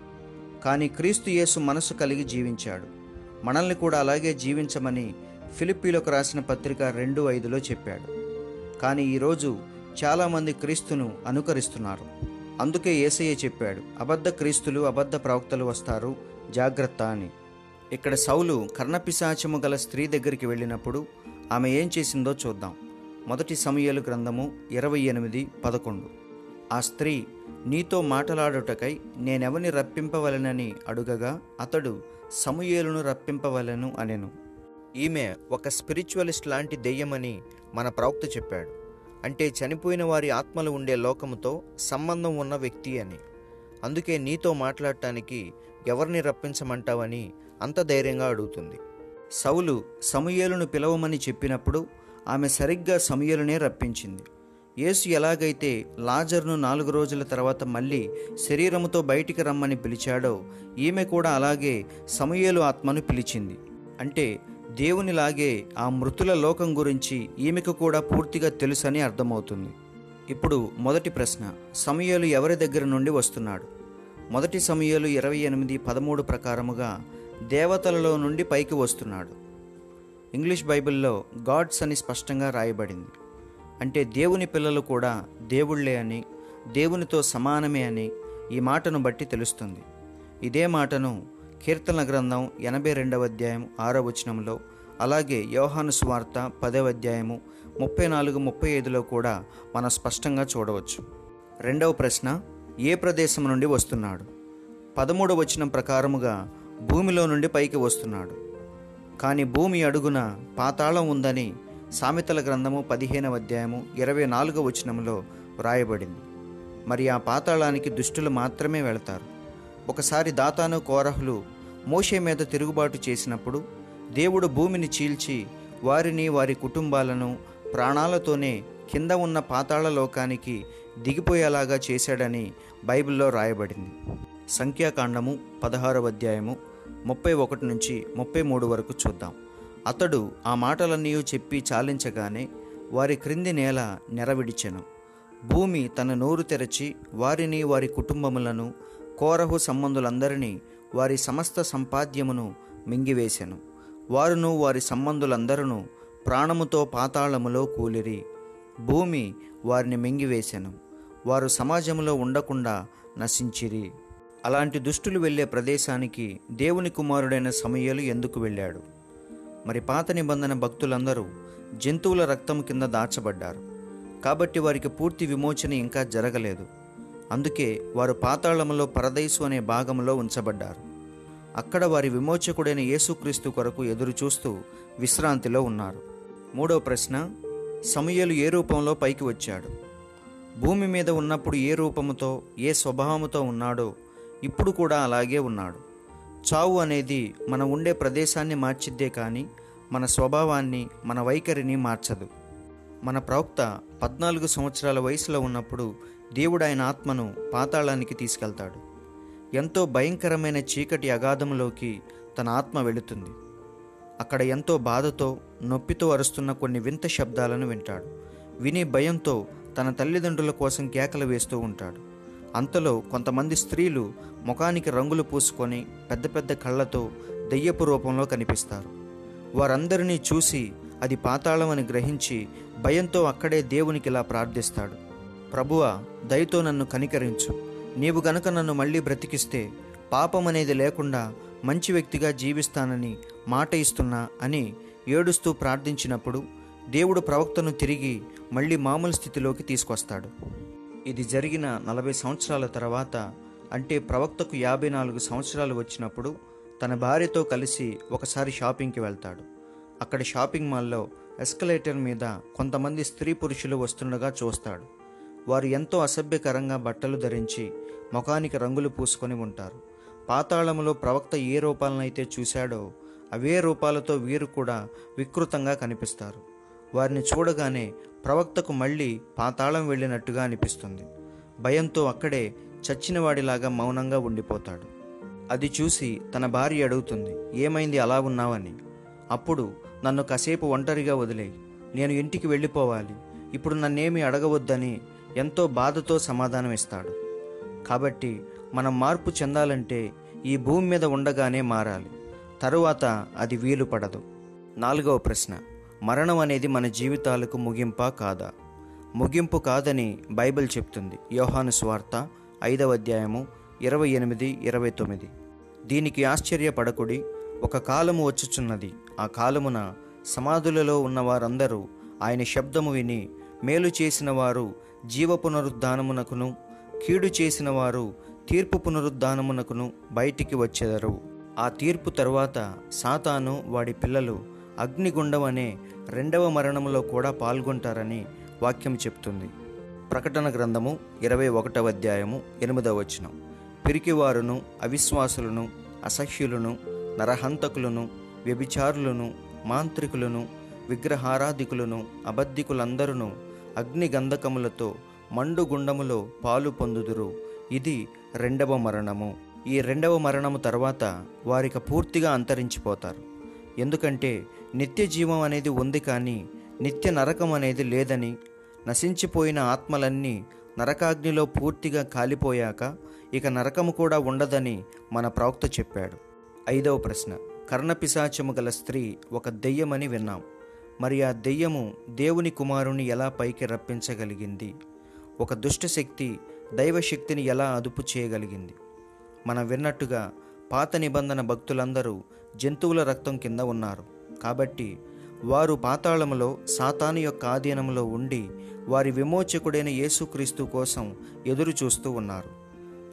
కానీ క్రీస్తు యేసు మనసు కలిగి జీవించాడు. మనల్ని కూడా అలాగే జీవించమని ఫిలిప్పీలకు రాసిన పత్రిక రెండు ఐదులో చెప్పాడు. కానీ ఈరోజు చాలామంది క్రీస్తును అనుకరిస్తున్నారు. అందుకే ఏసయ్య చెప్పాడు అబద్ధ క్రీస్తులు అబద్ధ ప్రవక్తలు వస్తారు జాగ్రత్త అని. ఇక్కడ సౌలు కర్ణపిశాచము గల స్త్రీ దగ్గరికి వెళ్ళినప్పుడు ఆమె ఏం చేసిందో చూద్దాం. మొదటి సమయాలు గ్రంథము ఇరవై ఎనిమిది పదకొండు. ఆ స్త్రీ నీతో మాటలాడుటకై నేనెవని రప్పింపవలెనని అడుగగా అతడు సమూయేలును రప్పింపవలెను అనెను. ఈమె ఒక స్పిరిచువలిస్ట్ లాంటి దెయ్యమని మన ప్రవక్త చెప్పాడు. అంటే చనిపోయిన వారి ఆత్మలు ఉండే లోకముతో సంబంధం ఉన్న వ్యక్తి అని. అందుకే నీతో మాట్లాడటానికి ఎవరిని రప్పించమంటావని అంత ధైర్యంగా అడుగుతుంది. సౌలు సమూయేలును పిలవమని చెప్పినప్పుడు ఆమె సరిగ్గా సమూయేలునే రప్పించింది. యేసు ఎలాగైతే లాజర్ను నాలుగు రోజుల తర్వాత మళ్ళీ శరీరముతో బయటికి రమ్మని పిలిచాడో ఈమె కూడా అలాగే సమయలు ఆత్మను పిలిచింది. అంటే దేవునిలాగే ఆ మృతుల లోకం గురించి ఈమెకు కూడా పూర్తిగా తెలుసని అర్థమవుతుంది. ఇప్పుడు మొదటి ప్రశ్న సమయలు ఎవరి దగ్గర నుండి వస్తున్నాడు? మొదటి సమయలు ఇరవై ఎనిమిది పదమూడు ప్రకారముగా దేవతలలో నుండి పైకి వస్తున్నాడు. ఇంగ్లీష్ బైబిల్లో గాడ్స్ అని స్పష్టంగా రాయబడింది. అంటే దేవుని పిల్లలు కూడా దేవుళ్ళే అని దేవునితో సమానమే అని ఈ మాటను బట్టి తెలుస్తుంది. ఇదే మాటను కీర్తన గ్రంథం ఎనభై రెండవ అధ్యాయం ఆరో వచనంలో అలాగే యోహాను స్వార్త పదవ అధ్యాయము ముప్పై నాలుగు ముప్పై ఐదులో కూడా మనం స్పష్టంగా చూడవచ్చు. రెండవ ప్రశ్న ఏ ప్రదేశం నుండి వస్తున్నాడు? పదమూడవ వచనం ప్రకారముగా భూమిలో నుండి పైకి వస్తున్నాడు. కానీ భూమి అడుగున పాతాళం ఉందని సామెతల గ్రంథము పదిహేనవ అధ్యాయము ఇరవై నాలుగవ వచనంలో వ్రాయబడింది. మరి ఆ పాతాళానికి దుష్టులు మాత్రమే వెళతారు. ఒకసారి దాతాను కోరహులు మోషే మీద తిరుగుబాటు చేసినప్పుడు దేవుడు భూమిని చీల్చి వారిని వారి కుటుంబాలను ప్రాణాలతోనే కింద ఉన్న పాతాళ లోకానికి దిగిపోయేలాగా చేశాడని బైబిల్లో రాయబడింది. సంఖ్యాకాండము పదహారవ అధ్యాయము ముప్పై ఒకటి నుంచి ముప్పై మూడు వరకు చూద్దాం. అతడు ఆ మాటలన్నీ చెప్పి చాలించగానే వారి క్రింది నేల నెరవిడిచెను. భూమి తన నోరు తెరచి వారిని వారి కుటుంబములను కోరహు సంబంధులందరినీ వారి సమస్త సంపాద్యమును మింగివేశెను వారును వారి సంబంధులందరూ ప్రాణముతో పాతాళములో కూలిరి. భూమి వారిని మింగివేశెను వారు సమాజంలో ఉండకుండా నశించిరి. అలాంటి దుష్టులు వెళ్ళే ప్రదేశానికి దేవుని కుమారుడైన సమయలు ఎందుకు వెళ్ళాడు? మరి పాత నిబంధన భక్తులందరూ జంతువుల రక్తం కింద దాచబడ్డారు. కాబట్టి వారికి పూర్తి విమోచన ఇంకా జరగలేదు. అందుకే వారు పాతాళములో పరదైసు అనే భాగంలో ఉంచబడ్డారు. అక్కడ వారి విమోచకుడైన యేసుక్రీస్తు కొరకు ఎదురు చూస్తూ విశ్రాంతిలో ఉన్నారు. మూడవ ప్రశ్న సమయలు ఏ రూపంలో పైకి వచ్చాడు? భూమి మీద ఉన్నప్పుడు ఏ రూపముతో ఏ స్వభావముతో ఉన్నాడో ఇప్పుడు కూడా అలాగే ఉన్నాడు. చావు అనేది మనం ఉండే ప్రదేశాన్ని మార్చిద్దే కానీ మన స్వభావాన్ని మన వైఖరిని మార్చదు. మన ప్రవక్త పద్నాలుగు సంవత్సరాల వయసులో ఉన్నప్పుడు దేవుడు ఆయన ఆత్మను పాతాళానికి తీసుకెళ్తాడు. ఎంతో భయంకరమైన చీకటి అగాధంలోకి తన ఆత్మ వెళుతుంది. అక్కడ ఎంతో బాధతో నొప్పితో అరుస్తున్న కొన్ని వింత శబ్దాలను వింటాడు. విని భయంతో తన తల్లిదండ్రుల కోసం కేకలు వేస్తూ ఉంటాడు. అంతలో కొంతమంది స్త్రీలు ముఖానికి రంగులు పూసుకొని పెద్ద పెద్ద కళ్ళతో దెయ్యపు రూపంలో కనిపిస్తారు. వారందరినీ చూసి అది పాతాళం అని గ్రహించి భయంతో అక్కడే దేవునికి ఇలా ప్రార్థిస్తాడు. ప్రభువా దయతో నన్ను కనికరించు. నీవు గనుక నన్ను మళ్ళీ బ్రతికిస్తే పాపం అనేది లేకుండా మంచి వ్యక్తిగా జీవిస్తానని మాట ఇస్తున్నా అని ఏడుస్తూ ప్రార్థించినప్పుడు దేవుడు ప్రవక్తను తిరిగి మళ్ళీ మామూలు స్థితిలోకి తీసుకొస్తాడు. ఇది జరిగిన నలభై సంవత్సరాల తర్వాత అంటే ప్రవక్తకు యాభై నాలుగు సంవత్సరాలు వచ్చినప్పుడు తన భార్యతో కలిసి ఒకసారి షాపింగ్కి వెళ్తాడు. అక్కడ షాపింగ్ మాల్లో ఎస్కలేటర్ మీద కొంతమంది స్త్రీ పురుషులు వస్తుండగా చూస్తాడు. వారు ఎంతో అసభ్యకరంగా బట్టలు ధరించి ముఖానికి రంగులు పూసుకొని ఉంటారు. పాతాళములో ప్రవక్త ఏ రూపాలనైతే చూశాడో అవే రూపాలతో వీరు కూడా వికృతంగా కనిపిస్తారు. వారిని చూడగానే ప్రవక్తకు మళ్ళీ పాతాళం వెళ్ళినట్టుగా అనిపిస్తుంది. భయంతో అక్కడే చచ్చినవాడిలాగా మౌనంగా ఉండిపోతాడు. అది చూసి తన భార్య అడుగుతుంది ఏమైంది అలా ఉన్నావని? అప్పుడు నన్ను కాసేపు ఒంటరిగా వదిలేయి. నేను ఇంటికి వెళ్ళిపోవాలి. ఇప్పుడు నన్నేమి అడగవద్దని ఎంతో బాధతో సమాధానం ఇస్తాడు. కాబట్టి మనం మార్పు చెందాలంటే ఈ భూమి మీద ఉండగానే మారాలి. తరువాత అది వీలు పడదు నాలుగవ ప్రశ్న. మరణం అనేది మన జీవితాలకు ముగింపా కాదా? ముగింపు కాదని బైబిల్ చెప్తుంది. యోహాను స్వార్త ఐదవ అధ్యాయము ఇరవై ఎనిమిది ఇరవై తొమ్మిది. దీనికి ఆశ్చర్యపడకుడి ఒక కాలము వచ్చుచున్నది. ఆ కాలమున సమాధులలో ఉన్న వారందరూ ఆయన శబ్దము విని మేలు చేసిన వారు జీవ పునరుద్ధానమునకును కీడు చేసిన వారు తీర్పు పునరుద్ధానమునకును బయటికి వచ్చెదరు. ఆ తీర్పు తరువాత సాతాను వాడి పిల్లలు అగ్నిగుండం అనే రెండవ మరణములో కూడా పాల్గొంటారని వాక్యం చెప్తుంది. ప్రకటన గ్రంథము ఇరవై ఒకటవ అధ్యాయము ఎనిమిదవ వచనం. పిరికివారును అవిశ్వాసులను అసహ్యులను నరహంతకులను వ్యభిచారులను మాంత్రికులను విగ్రహారాధికులను అబద్ధికులందరూ అగ్ని గంధకములతో మండుగుండములో పాలు పొందుదురు. ఇది రెండవ మరణము. ఈ రెండవ మరణము తర్వాత వారిక పూర్తిగా అంతరించిపోతారు. ఎందుకంటే నిత్య జీవం అనేది ఉంది కానీ నిత్య నరకం అనేది లేదని నశించిపోయిన ఆత్మలన్నీ నరకాగ్నిలో పూర్తిగా కాలిపోయాక ఇక నరకము కూడా ఉండదని మన ప్రవక్త చెప్పాడు. ఐదవ ప్రశ్న. కర్ణపిశాచము గల స్త్రీ ఒక దెయ్యమని విన్నాం. మరి ఆ దెయ్యము దేవుని కుమారుని ఎలా పైకి రప్పించగలిగింది? ఒక దుష్టశక్తి దైవశక్తిని ఎలా అదుపు చేయగలిగింది? మనం విన్నట్టుగా పాత నిబంధన భక్తులందరూ జంతువుల రక్తం కింద ఉన్నారు. కాబట్టి వారు పాతాళములో సాతాను యొక్క ఆధీనంలో ఉండి వారి విమోచకుడైన యేసుక్రీస్తు కోసం ఎదురు చూస్తూ ఉన్నారు.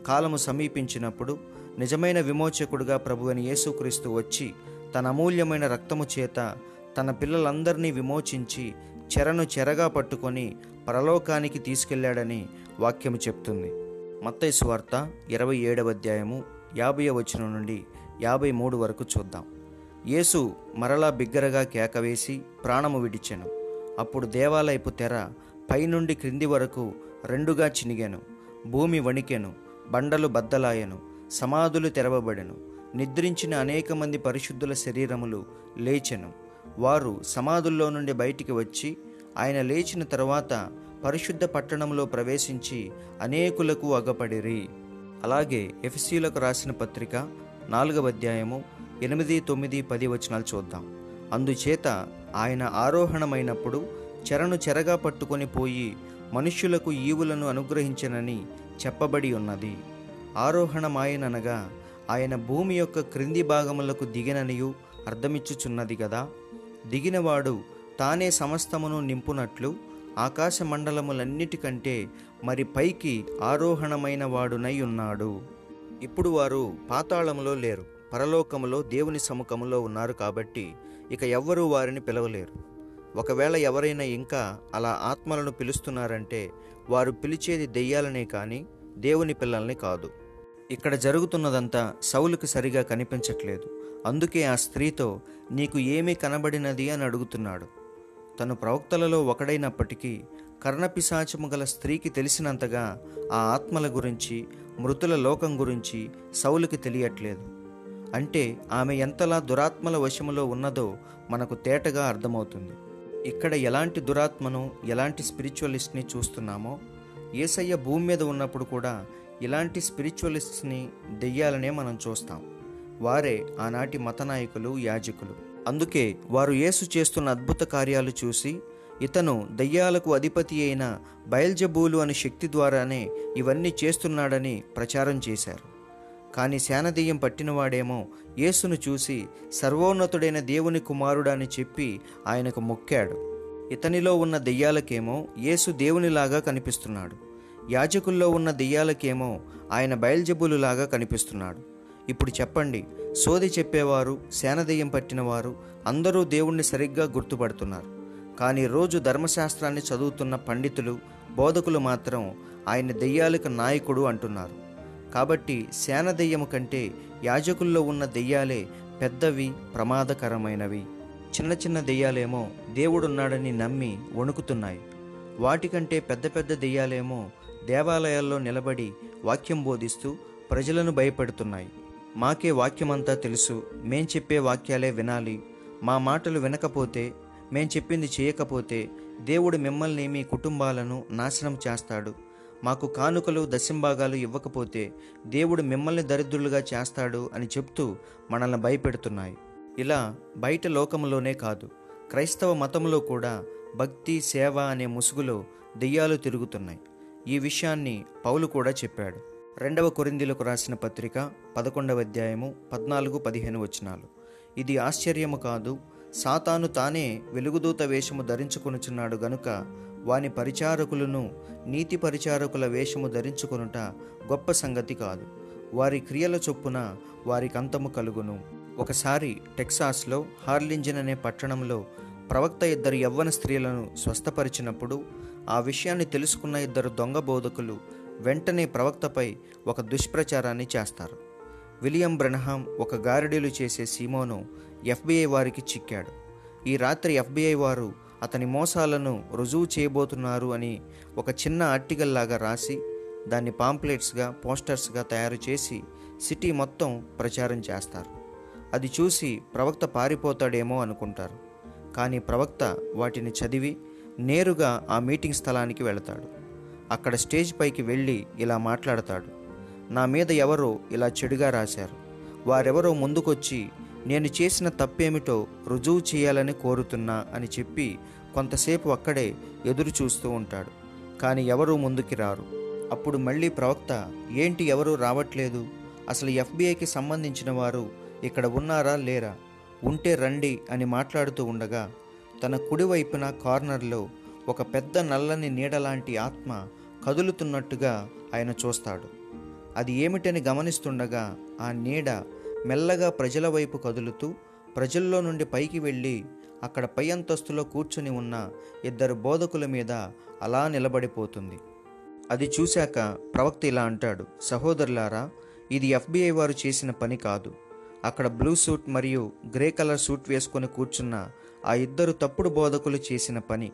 కాలము సమీపించినప్పుడు నిజమైన విమోచకుడుగా ప్రభువైన యేసుక్రీస్తు వచ్చి తన అమూల్యమైన రక్తము చేత తన పిల్లలందరినీ విమోచించి చెరను చెరగా పట్టుకొని పరలోకానికి తీసుకెళ్ళాడని వాక్యము చెప్తుంది. మత్తైసు వార్త ఇరవై ఏడవ అధ్యాయము యాభై వచనం నుండి యాభై మూడు వరకు చూద్దాం. యేసు మరలా బిగ్గరగా కేకవేసి ప్రాణము విడిచెను. అప్పుడు దేవాలయపు తెర పైనుండి క్రింది వరకు రెండుగా చినిగాను. భూమి వణికెను బండలు బద్దలాయను సమాధులు తెరవబడెను. నిద్రించిన అనేక మంది పరిశుద్ధుల శరీరములు లేచెను. వారు సమాధుల్లో నుండి బయటికి వచ్చి ఆయన లేచిన తరువాత పరిశుద్ధ పట్టణంలో ప్రవేశించి అనేకులకు అగపడిరి. అలాగే ఎఫ్సీలకు రాసిన పత్రిక నాలుగవ అధ్యాయము ఎనిమిది తొమ్మిది పది వచనాలు చూద్దాం. అందుచేత ఆయన ఆరోహణమైనప్పుడు చెరను చెరగా పట్టుకొని పోయి మనుష్యులకు ఈవులను అనుగ్రహించనని చెప్పబడి ఉన్నది. ఆరోహణమాయననగా ఆయన భూమి యొక్క క్రింది భాగములకు దిగిననియు అర్థమిచ్చుచున్నది కదా దిగినవాడు తానే సమస్తమును నింపునట్లు ఆకాశ మండలములన్నిటికంటే మరి పైకి ఆరోహణమైన వాడునై ఉన్నాడు. ఇప్పుడు వారు పాతాళములో లేరు. పరలోకములో దేవుని సముఖములో ఉన్నారు కాబట్టి ఇక ఎవ్వరూ వారిని పిలవలేరు. ఒకవేళ ఎవరైనా ఇంకా అలా ఆత్మలను పిలుస్తున్నారంటే వారు పిలిచేది దెయ్యాలనే కానీ దేవుని పిల్లల్ని కాదు. ఇక్కడ జరుగుతున్నదంతా సౌలుకు సరిగా కనిపించట్లేదు. అందుకే ఆ స్త్రీతో నీకు ఏమీ కనబడినది అని అడుగుతున్నాడు. తను ప్రవక్తలలో ఒకడైనప్పటికీ కర్ణపిశాచము గల స్త్రీకి తెలిసినంతగా ఆ ఆత్మల గురించి మృతుల లోకం గురించి సౌలుకి తెలియట్లేదు. అంటే ఆమె ఎంతలా దురాత్మల వశములో ఉన్నదో మనకు తేటగా అర్థమవుతుంది. ఇక్కడ ఎలాంటి దురాత్మను ఎలాంటి స్పిరిచువలిస్ట్ని చూస్తున్నామో ఏసయ్య భూమి మీద ఉన్నప్పుడు కూడా ఇలాంటి స్పిరిచువలిస్ట్ని దెయ్యాలనే మనం చూస్తాం. వారే ఆనాటి మతనాయకులు యాజకులు. అందుకే వారు యేసు చేస్తున్న అద్భుత కార్యాలు చూసి ఇతను దయ్యాలకు అధిపతి అయిన బయల్జబూలు అనే శక్తి ద్వారానే ఇవన్నీ చేస్తున్నాడని ప్రచారం చేశారు. కానీ శానదెయ్యం పట్టినవాడేమో యేసును చూసి సర్వోన్నతుడైన దేవుని కుమారుడని చెప్పి ఆయనకు మొక్కాడు. ఇతనిలో ఉన్న దెయ్యాలకేమో యేసు దేవునిలాగా కనిపిస్తున్నాడు. యాజకుల్లో ఉన్న దెయ్యాలకేమో ఆయన బయల్జబులులాగా కనిపిస్తున్నాడు. ఇప్పుడు చెప్పండి సోది చెప్పేవారు సేనదెయ్యం పట్టినవారు అందరూ దేవుణ్ణి సరిగ్గా గుర్తుపడుతున్నారు. కానీ రోజు ధర్మశాస్త్రాన్ని చదువుతున్న పండితులు బోధకులు మాత్రం ఆయన దెయ్యాలకు నాయకుడు అంటున్నారు. కాబట్టి సేన దెయ్యము కంటే యాజకుల్లో ఉన్న దెయ్యాలే పెద్దవి ప్రమాదకరమైనవి. చిన్న చిన్న దెయ్యాలేమో దేవుడున్నాడని నమ్మి వణుకుతున్నాయి. వాటికంటే పెద్ద పెద్ద దెయ్యాలేమో దేవాలయాల్లో నిలబడి వాక్యం బోధిస్తూ ప్రజలను భయపెడుతున్నాయి. మాకే వాక్యమంతా తెలుసు. మేం చెప్పే వాక్యాలే వినాలి. మా మాటలు వినకపోతే మేం చెప్పింది చేయకపోతే దేవుడు మిమ్మల్ని మీ కుటుంబాలను నాశనం చేస్తాడు. మాకు కానుకలు దశంభాగాలు ఇవ్వకపోతే దేవుడు మిమ్మల్ని దరిద్రులుగా చేస్తాడు అని చెప్తూ మనల్ని భయపెడుతున్నాయి. ఇలా బయట లోకములోనే కాదు క్రైస్తవ మతంలో కూడా భక్తి సేవ అనే ముసుగులో దెయ్యాలు తిరుగుతున్నాయి. ఈ విషయాన్ని పౌలు కూడా చెప్పాడు. రెండవ కొరిందీలకు రాసిన పత్రిక పదకొండవ అధ్యాయము పద్నాలుగు పదిహేను వచనాలు. ఇది ఆశ్చర్యము కాదు సాతాను తానే వెలుగుదూత వేషము ధరించుకొనుచున్నాడు గనుక వాని పరిచారకులను నీతి పరిచారకుల వేషము ధరించుకొనుట గొప్ప సంగతి కాదు. వారి క్రియల చొప్పున వారికి అంతము కలుగును. ఒకసారి టెక్సాస్లో హార్లింజన్ అనే పట్టణంలో ప్రవక్త ఇద్దరు యవ్వన స్త్రీలను స్వస్థపరిచినప్పుడు ఆ విషయాన్ని తెలుసుకున్న ఇద్దరు దొంగ బోధకులు వెంటనే ప్రవక్తపై ఒక దుష్ప్రచారాన్ని చేస్తారు. విలియం బ్రనహాం ఒక గారడీలు చేసే సీమోను ఎఫ్బిఐ వారికి చిక్కాడు. ఈ రాత్రి ఎఫ్బిఐ వారు అతని మోసాలను రుజువు చేయబోతున్నారు అని ఒక చిన్న ఆర్టికల్లాగా రాసి దాన్ని పాంప్లెట్స్గా పోస్టర్స్గా తయారు చేసి సిటీ మొత్తం ప్రచారం చేస్తారు. అది చూసి ప్రవక్త పారిపోతాడేమో అనుకుంటారు. కానీ ప్రవక్త వాటిని చదివి నేరుగా ఆ మీటింగ్ స్థలానికి వెళతాడు. అక్కడ స్టేజ్ పైకి వెళ్ళి ఇలా మాట్లాడతాడు. నా మీద ఎవరో ఇలా చెడుగా రాశారు. వారెవరో ముందుకొచ్చి నేను చేసిన తప్పేమిటో రుజువు చేయాలని కోరుతున్నా అని చెప్పి కొంతసేపు అక్కడే ఎదురు చూస్తూ ఉంటాడు. కానీ ఎవరూ ముందుకి రారు. అప్పుడు మళ్ళీ ప్రవక్త ఏంటి ఎవరూ రావట్లేదు? అసలు ఎఫ్బిఐకి సంబంధించిన వారు ఇక్కడ ఉన్నారా లేరా? ఉంటే రండి అని మాట్లాడుతూ ఉండగా తన కుడివైపున కార్నర్లో ఒక పెద్ద నల్లని నీడలాంటి ఆత్మ కదులుతున్నట్టుగా ఆయన చూస్తాడు. అది ఏమిటని గమనిస్తుండగా ఆ నీడ మెల్లగా ప్రజల వైపు కదులుతూ ప్రజల్లో నుండి పైకి వెళ్ళి అక్కడ పై అంతస్తులో కూర్చుని ఉన్న ఇద్దరు బోధకుల మీద అలా నిలబడిపోతుంది. అది చూశాక ప్రవక్త ఇలా అంటాడు సహోదరులారా ఇది ఎఫ్బిఐ వారు చేసిన పని కాదు. అక్కడ బ్లూ సూట్ మరియు గ్రే కలర్ సూట్ వేసుకొని కూర్చున్న ఆ ఇద్దరు తప్పుడు బోధకులు చేసిన పని.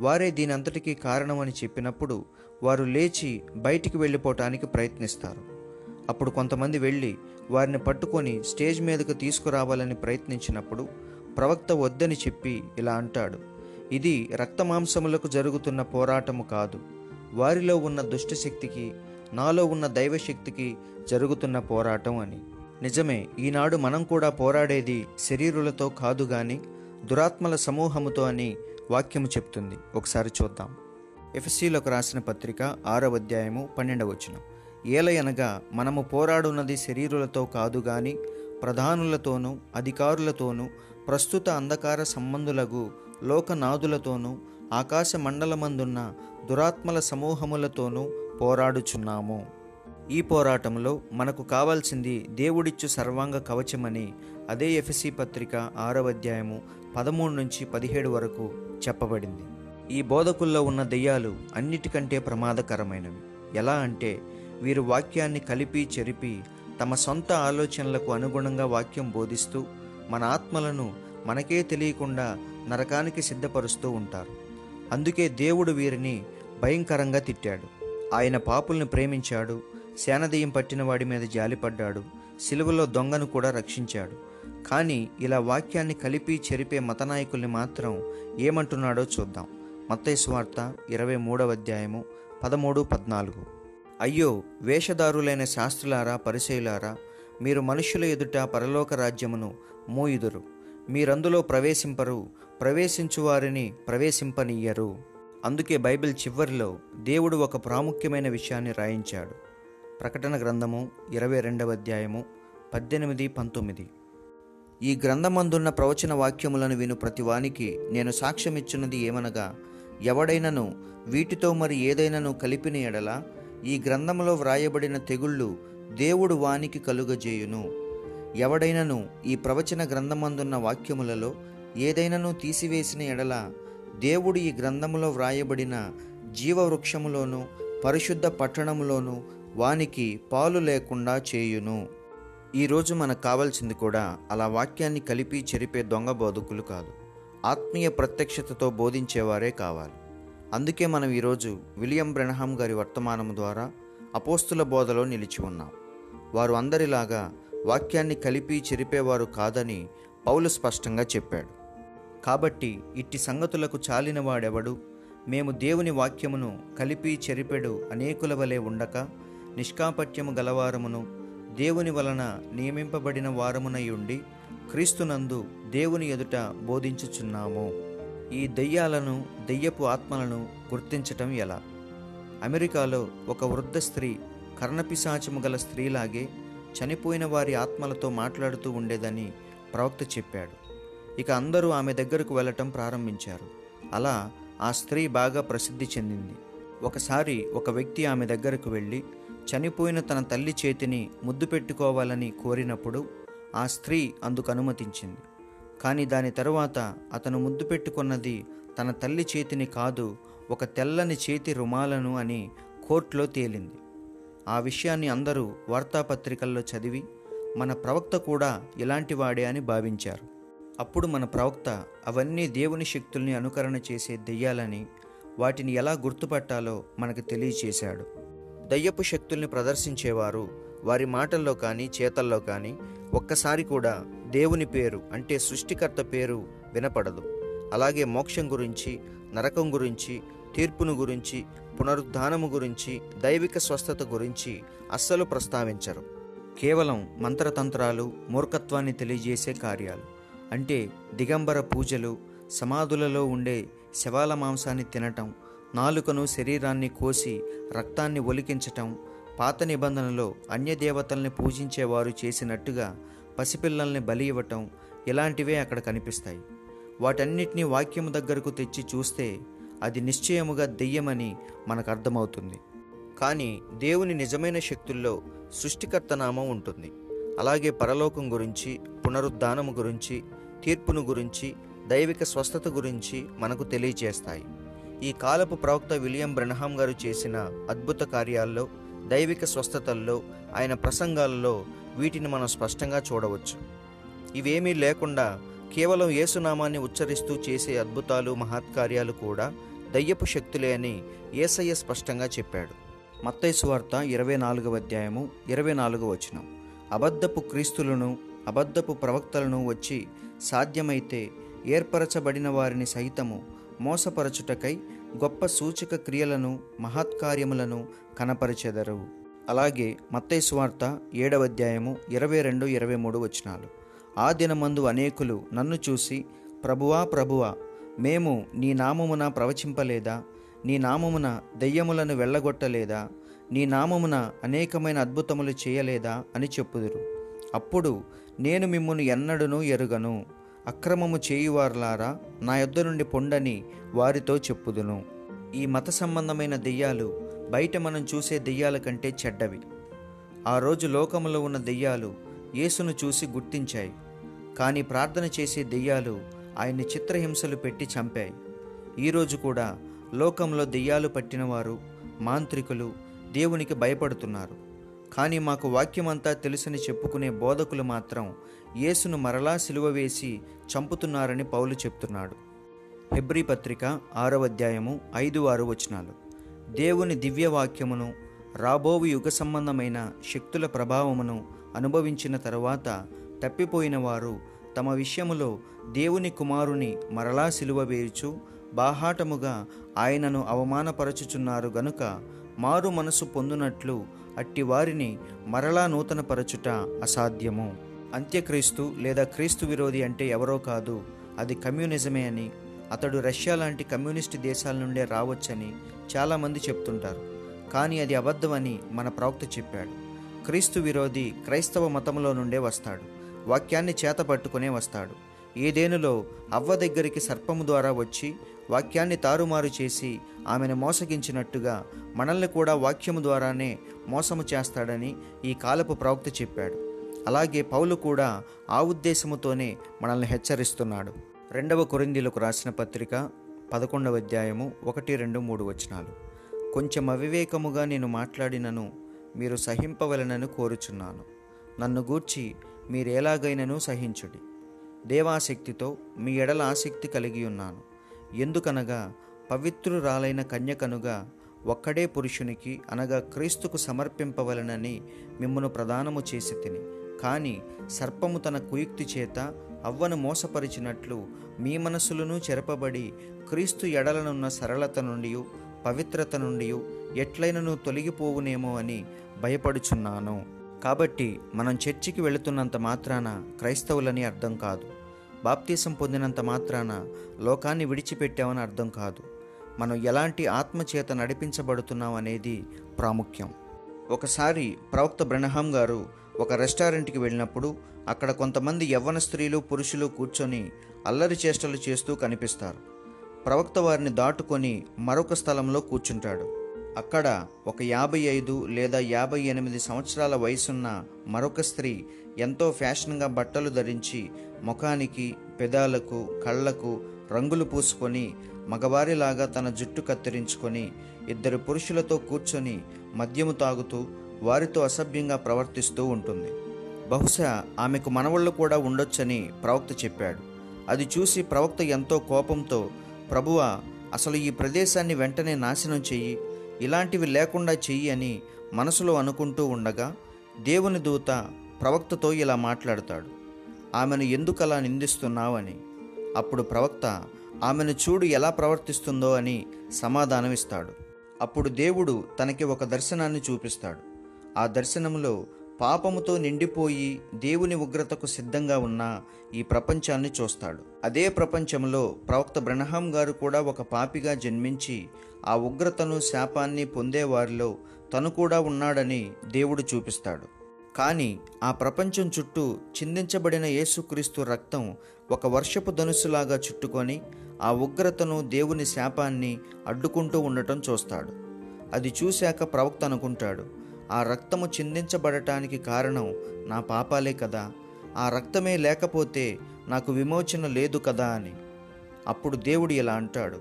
వారే దీని అంతటికీ కారణమని చెప్పినప్పుడు వారు లేచి బయటికి వెళ్ళిపోవటానికి ప్రయత్నిస్తారు. అప్పుడు కొంతమంది వెళ్ళి వారిని పట్టుకొని స్టేజ్ మీదకు తీసుకురావాలని ప్రయత్నించినప్పుడు ప్రవక్త వద్దని చెప్పి ఇలా అంటాడు ఇది రక్తమాంసములకు జరుగుతున్న పోరాటము కాదు. వారిలో ఉన్న దుష్టశక్తికి నాలో ఉన్న దైవశక్తికి జరుగుతున్న పోరాటం అని. నిజమే ఈనాడు మనం కూడా పోరాడేది శరీరులతో కాదు గాని దురాత్మల సమూహముతో అని వాక్యము చెప్తుంది. ఒకసారి చూద్దాం. ఎఫ్ఎస్సీలకు రాసిన పత్రిక ఆరవ అధ్యాయము పన్నెండవ ఏలయనగా మనము పోరాడున్నది శరీరులతో కాదు గాని ప్రధానులతోనూ అధికారులతోనూ ప్రస్తుత అంధకార సంబంధులకు లోకనాథులతోనూ ఆకాశ మండలమందున్న దురాత్మల సమూహములతోనూ పోరాడుచున్నాము. ఈ పోరాటంలో మనకు కావాల్సింది దేవుడిచ్చు సర్వాంగ కవచమని అదే ఎఫ్ఎసి పత్రిక ఆరవ అధ్యాయము పదమూడు నుంచి పదిహేడు వరకు చెప్పబడింది. ఈ బోధకుల్లో ఉన్న దెయ్యాలు అన్నిటికంటే ప్రమాదకరమైనవి. ఎలా అంటే వీరు వాక్యాన్ని కలిపి చెరిపి తమ సొంత ఆలోచనలకు అనుగుణంగా వాక్యం బోధిస్తూ మన ఆత్మలను మనకే తెలియకుండా నరకానికి సిద్ధపరుస్తూ ఉంటారు. అందుకే దేవుడు వీరిని భయంకరంగా తిట్టాడు. ఆయన పాపుల్ని ప్రేమించాడు శానదయం పట్టిన వాడి మీద జాలిపడ్డాడు సిలువలో దొంగను కూడా రక్షించాడు. కానీ ఇలా వాక్యాన్ని కలిపి చెరిపే మతనాయకుల్ని మాత్రం ఏమంటున్నాడో చూద్దాం. మత్తయి వార్త ఇరవై మూడవ అధ్యాయము పదమూడు పద్నాలుగు. అయ్యో వేషధారులైన శాస్త్రులారా పరిచయులారా మీరు మనుషుల ఎదుట పరలోక రాజ్యమును మోయుదురు. మీరందులో ప్రవేశింపరు ప్రవేశించువారిని ప్రవేశింపనీయరు. అందుకే బైబిల్ చివరిలో దేవుడు ఒక ప్రాముఖ్యమైన విషయాన్ని రాయించాడు. ప్రకటన గ్రంథము ఇరవై రెండవ అధ్యాయము పద్దెనిమిది పంతొమ్మిది. ఈ గ్రంథమందున్న ప్రవచన వాక్యములను విను ప్రతివానికి నేను సాక్ష్యమిచ్చున్నది ఏమనగా ఎవడైనను వీటితో మరి ఏదైనను కలిపిన ఎడలా ఈ గ్రంథములో వ్రాయబడిన తెగుళ్ళు దేవుడు వానికి కలుగజేయును. ఎవడైనను ఈ ప్రవచన గ్రంథమందున్న వాక్యములలో ఏదైనను తీసివేసిన ఎడల దేవుడు ఈ గ్రంథములో వ్రాయబడిన జీవవృక్షములోను పరిశుద్ధ పట్టణములోను వానికి పాలు లేకుండా చేయును. ఈరోజు మనకు కావాల్సింది కూడా అలా వాక్యాన్ని కలిపి చెరిపే దొంగ బోధకులు కాదు. ఆత్మీయ ప్రత్యక్షతతో బోధించేవారే కావాలి. అందుకే మనం ఈరోజు విలియం బ్రెనహాం గారి వర్తమానం ద్వారా అపోస్తుల బోధలో నిలిచి ఉన్నాం. వారు అందరిలాగా వాక్యాన్ని కలిపి చెరిపేవారు కాదని పౌలు స్పష్టంగా చెప్పాడు. కాబట్టి ఇట్టి సంగతులకు చాలిన వాడెవడు మేము దేవుని వాక్యమును కలిపి చెరిపెడు అనేకుల వలె ఉండక నిష్కాపట్యము గలవారమును దేవుని వలన నియమింపబడిన వారమునై ఉండి క్రీస్తునందు దేవుని ఎదుట బోధించుచున్నాము. ఈ దెయ్యాలను దెయ్యపు ఆత్మలను గుర్తించటం ఎలా? అమెరికాలో ఒక వృద్ధ స్త్రీ కర్ణపిశాచము గల స్త్రీలాగే చనిపోయిన వారి ఆత్మలతో మాట్లాడుతూ ఉండేదని ప్రవక్త చెప్పాడు. ఇక అందరూ ఆమె దగ్గరకు వెళ్ళటం ప్రారంభించారు. అలా ఆ స్త్రీ బాగా ప్రసిద్ధి చెందింది. ఒకసారి ఒక వ్యక్తి ఆమె దగ్గరకు వెళ్ళి చనిపోయిన తన తల్లి చేతిని ముద్దు పెట్టుకోవాలని కోరినప్పుడు ఆ స్త్రీ అందుకు అనుమతించింది. కానీ దాని తరువాత అతను ముద్దు పెట్టుకున్నది తన తల్లి చేతిని కాదు ఒక తెల్లని చేతి రుమాలను అని కోర్టులో తేలింది. ఆ విషయాన్ని అందరూ వార్తాపత్రికల్లో చదివి మన ప్రవక్త కూడా ఇలాంటి వాడే అని భావించారు. అప్పుడు మన ప్రవక్త అవన్నీ దేవుని శక్తుల్ని అనుకరణ చేసే దెయ్యాలని వాటిని ఎలా గుర్తుపట్టాలో మనకు తెలియచేశాడు. దయ్యపు శక్తుల్ని ప్రదర్శించేవారు వారి మాటల్లో కానీ చేతల్లో కానీ ఒక్కసారి కూడా దేవుని పేరు అంటే సృష్టికర్త పేరు వినపడదు. అలాగే మోక్షం గురించి నరకం గురించి తీర్పును గురించి పునరుద్ధానము గురించి దైవిక స్వస్థత గురించి అస్సలు ప్రస్తావించరు. కేవలం మంత్రతంత్రాలు మూర్ఖత్వాన్ని తెలియజేసే కార్యాలు. అంటే దిగంబర పూజలు సమాధులలో ఉండే శవాల మాంసాన్ని తినటం నాలుకను శరీరాన్ని కోసి రక్తాన్ని ఒలికించటం పాత నిబంధనలో అన్యదేవతల్ని పూజించేవారు చేసినట్టుగా పసిపిల్లల్ని బలి ఇవ్వటం ఇలాంటివే అక్కడ కనిపిస్తాయి. వాటన్నిటినీ వాక్యము దగ్గరకు తెచ్చి చూస్తే అది నిశ్చయముగా దెయ్యమని మనకు అర్థమవుతుంది కానీ దేవుని నిజమైన శక్తుల్లో సృష్టికర్త నామం ఉంటుంది. అలాగే పరలోకం గురించి పునరుద్ధానము గురించి తీర్పును గురించి దైవిక స్వస్థత గురించి మనకు తెలియజేస్తాయి ఈ కాలపు ప్రవక్త విలియం బ్రనహాం గారు చేసిన అద్భుత కార్యాల్లో దైవిక స్వస్థతల్లో ఆయన ప్రసంగాలలో వీటిని మనం స్పష్టంగా చూడవచ్చు. ఇవేమీ లేకుండా కేవలం యేసునామాన్ని ఉచ్చరిస్తూ చేసే అద్భుతాలు మహత్కార్యాలు కూడా దయ్యపు శక్తులే అని ఏసయ్య స్పష్టంగా చెప్పాడు. మత్తైసు వార్త ఇరవై నాలుగవ అధ్యాయము ఇరవై నాలుగవ వచనం. అబద్ధపు క్రీస్తులను అబద్ధపు ప్రవక్తలను వచ్చి సాధ్యమైతే ఏర్పరచబడిన వారిని సైతము మోసపరచుటకై గొప్ప సూచక క్రియలను మహత్కార్యములను కనపరిచెదరు. అలాగే మత్తయి సువార్త ఏడవ అధ్యాయము ఇరవై రెండు ఇరవై మూడు వచనాలు. ఆ దినమందు అనేకులు నన్ను చూసి ప్రభువా ప్రభువా మేము నీ నామమున ప్రవచింపలేదా? నీ నామమున దెయ్యములను వెళ్ళగొట్టలేదా? నీ నామమున అనేకమైన అద్భుతములు చేయలేదా? అని చెప్పుదురు. అప్పుడు నేను మిమ్మల్ని ఎన్నడను ఎరుగను. అక్రమము చేయువారులారా నా యొద్ద నుండి పొండని వారితో చెప్పుదును. ఈ మత సంబంధమైన దెయ్యాలు బయట మనం చూసే దెయ్యాల కంటే చెడ్డవి. ఆ రోజు లోకంలో ఉన్న దెయ్యాలు యేసును చూసి గుర్తించాయి. కానీ ప్రార్థన చేసే దెయ్యాలు ఆయన్ని చిత్రహింసలు పెట్టి చంపాయి. ఈరోజు కూడా లోకంలో దెయ్యాలు పట్టినవారు మాంత్రికులు దేవునికి భయపడుతున్నారు. కానీ మాకు వాక్యమంతా తెలుసని చెప్పుకునే బోధకులు మాత్రం యేసును మరలా సిలువ వేసి చంపుతున్నారని పౌలు చెప్తున్నాడు. హెబ్రి పత్రిక ఆరవ అధ్యాయము ఐదు ఆరు వచనాలు. దేవుని దివ్యవాక్యమును రాబోవు యుగ సంబంధమైన శక్తుల ప్రభావమును అనుభవించిన తరువాత తప్పిపోయిన వారు తమ విషయములో దేవుని కుమారుని మరలా సిలువ వేయుచు బాహాటముగా ఆయనను అవమానపరచుచున్నారు గనుక మారు మనసు పొందునట్లు అట్టి వారిని మరలా నూతనపరచుట అసాధ్యము. అంత్యక్రీస్తు లేదా క్రీస్తు విరోధి అంటే ఎవరో కాదు అది కమ్యూనిజమే అని అతడు రష్యా లాంటి కమ్యూనిస్ట్ దేశాల నుండే రావచ్చని చాలామంది చెప్తుంటారు. కానీ అది అబద్ధమని మన ప్రవక్త చెప్పాడు. క్రీస్తు విరోధి క్రైస్తవ మతంలో నుండే వస్తాడు. వాక్యాన్ని చేతపట్టుకునే వస్తాడు. ఏదేనులో అవ్వ దగ్గరికి సర్పము ద్వారా వచ్చి వాక్యాన్ని తారుమారు చేసి ఆమెను మోసగించినట్టుగా మనల్ని కూడా వాక్యము ద్వారానే మోసము చేస్తాడని ఈ కాలపు ప్రవక్త చెప్పాడు. అలాగే పౌలు కూడా ఆ ఉద్దేశముతోనే మనల్ని హెచ్చరిస్తున్నాడు. రెండవ కొరిందీలకు రాసిన పత్రిక పదకొండవ అధ్యాయము ఒకటి రెండు మూడు వచనాలు. కొంచెం అవివేకముగా నేను మాట్లాడినను మీరు సహింపవలనని కోరుచున్నాను. నన్ను గూర్చి మీరెలాగైనను సహించుడి. దేవాసక్తితో మీ ఎడల ఆసక్తి కలిగి ఉన్నాను. ఎందుకనగా పవిత్రురాలైన కన్యకనుగా ఒక్కడే పురుషునికి అనగా క్రీస్తుకు సమర్పింపవలనని మిమ్మను ప్రదానము చేసి తిని. కానీ సర్పము తన కుయుక్తి చేత అవ్వను మోసపరిచినట్లు మీ మనసులను చెరపబడి క్రీస్తు ఎడలనున్న సరళత నుండి పవిత్రత నుండి ఎట్లయినను తొలగిపోవునేమో అని భయపడుచున్నాను. కాబట్టి మనం చర్చికి వెళుతున్నంత మాత్రాన క్రైస్తవులని అర్థం కాదు. బాప్తీసం పొందినంత మాత్రాన లోకాన్ని విడిచిపెట్టామని అర్థం కాదు. మనం ఎలాంటి ఆత్మచేత నడిపించబడుతున్నాం అనేది ప్రాముఖ్యం. ఒకసారి ప్రవక్త బ్రహ్మం గారు ఒక రెస్టారెంట్కి వెళ్ళినప్పుడు అక్కడ కొంతమంది యవ్వన స్త్రీలు పురుషులు కూర్చొని అల్లరి చేష్టలు చేస్తూ కనిపిస్తారు. ప్రవక్త వారిని దాటుకొని మరొక స్థలంలో కూర్చుంటాడు. అక్కడ ఒక యాభై ఐదు లేదా యాభై ఎనిమిది సంవత్సరాల వయసున్న మరొక స్త్రీ ఎంతో ఫ్యాషన్గా బట్టలు ధరించి ముఖానికి పెదాలకు కళ్ళకు రంగులు పూసుకొని మగవారిలాగా తన జుట్టు కత్తిరించుకొని ఇద్దరు పురుషులతో కూర్చొని మద్యము తాగుతూ వారితో అసభ్యంగా ప్రవర్తిస్తూ ఉంటుంది. బహుశా ఆమెకు మనవళ్ళు కూడా ఉండొచ్చని ప్రవక్త చెప్పాడు. అది చూసి ప్రవక్త ఎంతో కోపంతో ప్రభువా అసలు ఈ ప్రదేశాన్ని వెంటనే నాశనం చెయ్యి. ఇలాంటివి లేకుండా చెయ్యి అని మనసులో అనుకుంటూ ఉండగా దేవుని దూత ప్రవక్తతో ఇలా మాట్లాడతాడు. ఆమెను ఎందుకలా నిందిస్తున్నావని అప్పుడు ప్రవక్త ఆమెను చూడు ఎలా ప్రవర్తిస్తుందో అని సమాధానమిస్తాడు. అప్పుడు దేవుడు తనకి ఒక దర్శనాన్ని చూపిస్తాడు. ఆ దర్శనంలో పాపముతో నిండిపోయి దేవుని ఉగ్రతకు సిద్ధంగా ఉన్న ఈ ప్రపంచాన్ని చూస్తాడు. అదే ప్రపంచంలో ప్రవక్త బ్రహ్మం గారు కూడా ఒక పాపిగా జన్మించి ఆ ఉగ్రతను శాపాన్ని పొందేవారిలో తను కూడా ఉన్నాడని దేవుడు చూపిస్తాడు. కానీ ఆ ప్రపంచం చుట్టూ చిందించబడిన యేసుక్రీస్తు రక్తం ఒక వర్షపు ధనుసులాగా చుట్టుకొని ఆ ఉగ్రతను దేవుని శాపాన్ని అడ్డుకుంటూ ఉండటం చూస్తాడు. అది చూశాక ప్రవక్త అనుకుంటాడు ఆ రక్తము చిందించబడటానికి కారణం నా పాపాలే కదా. ఆ రక్తమే లేకపోతే నాకు విమోచన లేదు కదా అని. అప్పుడు దేవుడు ఇలా అంటాడు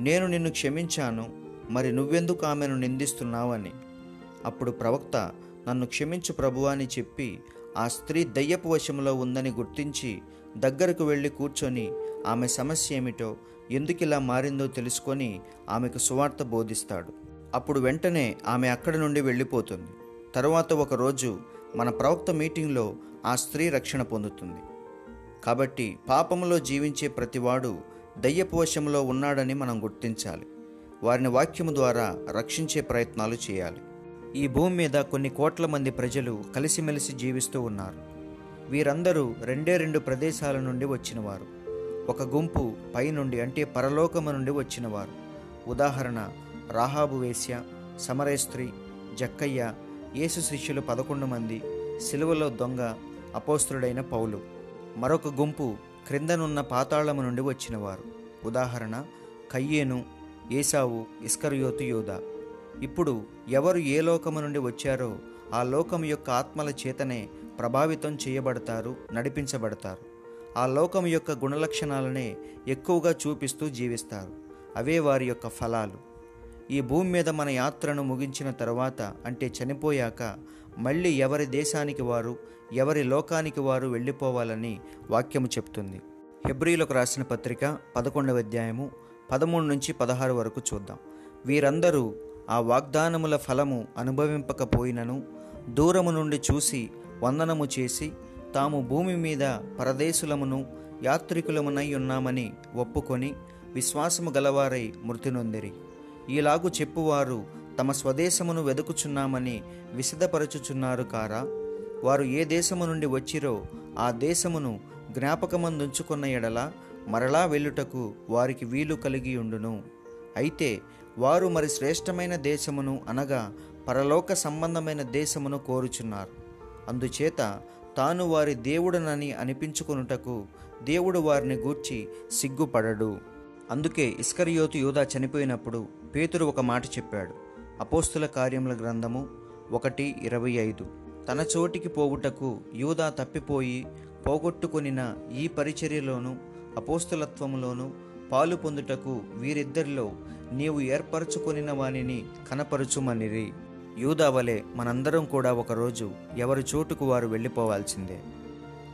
నేను నిన్ను క్షమించాను మరి నువ్వెందుకు ఆమెను నిందిస్తున్నావని? అప్పుడు ప్రవక్త నన్ను క్షమించు ప్రభువా అని చెప్పి ఆ స్త్రీ దయ్యపు వశంలో ఉందని గుర్తించి దగ్గరకు వెళ్ళి కూర్చొని ఆమె సమస్య ఏమిటో ఎందుకిలా మారిందో తెలుసుకొని ఆమెకు సువార్త బోధిస్తాడు. అప్పుడు వెంటనే ఆమె అక్కడి నుండి వెళ్ళిపోతుంది. తరువాత ఒకరోజు మన ప్రవక్త మీటింగ్లో ఆ స్త్రీ రక్షణ పొందుతుంది. కాబట్టి పాపములో జీవించే ప్రతివాడు దయ్యపు వశంలో ఉన్నాడని మనం గుర్తించాలి. వారిని వాక్యము ద్వారా రక్షించే ప్రయత్నాలు చేయాలి. ఈ భూమి మీద కొన్ని కోట్ల మంది ప్రజలు కలిసిమెలిసి జీవిస్తూ ఉన్నారు. వీరందరూ రెండే రెండు ప్రదేశాల నుండి వచ్చినవారు. ఒక గుంపు పైనుండి అంటే పరలోకము నుండి వచ్చినవారు. ఉదాహరణ రాహాబు వేశ్య సమరేస్త్రి జక్కయ్య యేసు శిష్యులు పదకొండు మంది సిలువలో దొంగ అపోస్తుడైన పౌలు. మరొక గుంపు క్రిందనున్న పాతాళము నుండి వచ్చినవారు. ఉదాహరణ కయ్యేను ఏసావు ఇస్కరియోతు యోధ ఇప్పుడు ఎవరు ఏ లోకము నుండి వచ్చారో ఆ లోకం యొక్క ఆత్మల చేతనే ప్రభావితం చేయబడతారు నడిపించబడతారు. ఆ లోకం యొక్క గుణలక్షణాలనే ఎక్కువగా చూపిస్తూ జీవిస్తారు. అవే వారి యొక్క ఫలాలు. ఈ భూమి మీద మన యాత్రను ముగించిన తర్వాత అంటే చనిపోయాక మళ్ళీ ఎవరి దేశానికి వారు ఎవరి లోకానికి వారు వెళ్ళిపోవాలని వాక్యము చెప్తుంది. హెబ్రిలకు రాసిన పత్రిక పదకొండవ అధ్యాయము పదమూడు నుంచి పదహారు వరకు చూద్దాం. వీరందరూ ఆ వాగ్దానముల ఫలము అనుభవింపకపోయినను దూరము నుండి చూసి వందనము చేసి తాము భూమి మీద పరదేశులమును యాత్రికులమునై ఉన్నామని ఒప్పుకొని విశ్వాసము గలవారై మృతి నొందిరి. ఈలాగు చెప్పువారు తమ స్వదేశమును వెదుకుచున్నామని విశదపరచుచున్నారు కారా. వారు ఏ దేశము నుండి వచ్చిరో ఆ దేశమును జ్ఞాపకమందుంచుకున్న ఎడల మరలా వెళ్ళుటకు వారికి వీలు కలిగి ఉండును. అయితే వారు మరి శ్రేష్టమైన దేశమును అనగా పరలోక సంబంధమైన దేశమును కోరుచున్నారు. అందుచేత తాను వారి దేవుడనని అనిపించుకొనుటకు దేవుడు వారిని గూర్చి సిగ్గుపడడు. అందుకే ఇస్కరియోతు యూదా చనిపోయినప్పుడు పేతురు ఒక మాట చెప్పాడు. అపోస్తుల కార్యముల గ్రంథము ఒకటి ఇరవై ఐదు. తన చోటికి పోవుటకు యూదా తప్పిపోయి పోగొట్టుకొనిన ఈ పరిచర్యలోను అపోస్తులత్వములోను పాలు పొందుటకు వీరిద్దరిలో నీవు ఏర్పరచుకొనిన వానిని కనపరుచుమనిరి. యూదా వలె మనందరం కూడా ఒకరోజు ఎవరి చోటుకు వారు వెళ్ళిపోవాల్సిందే?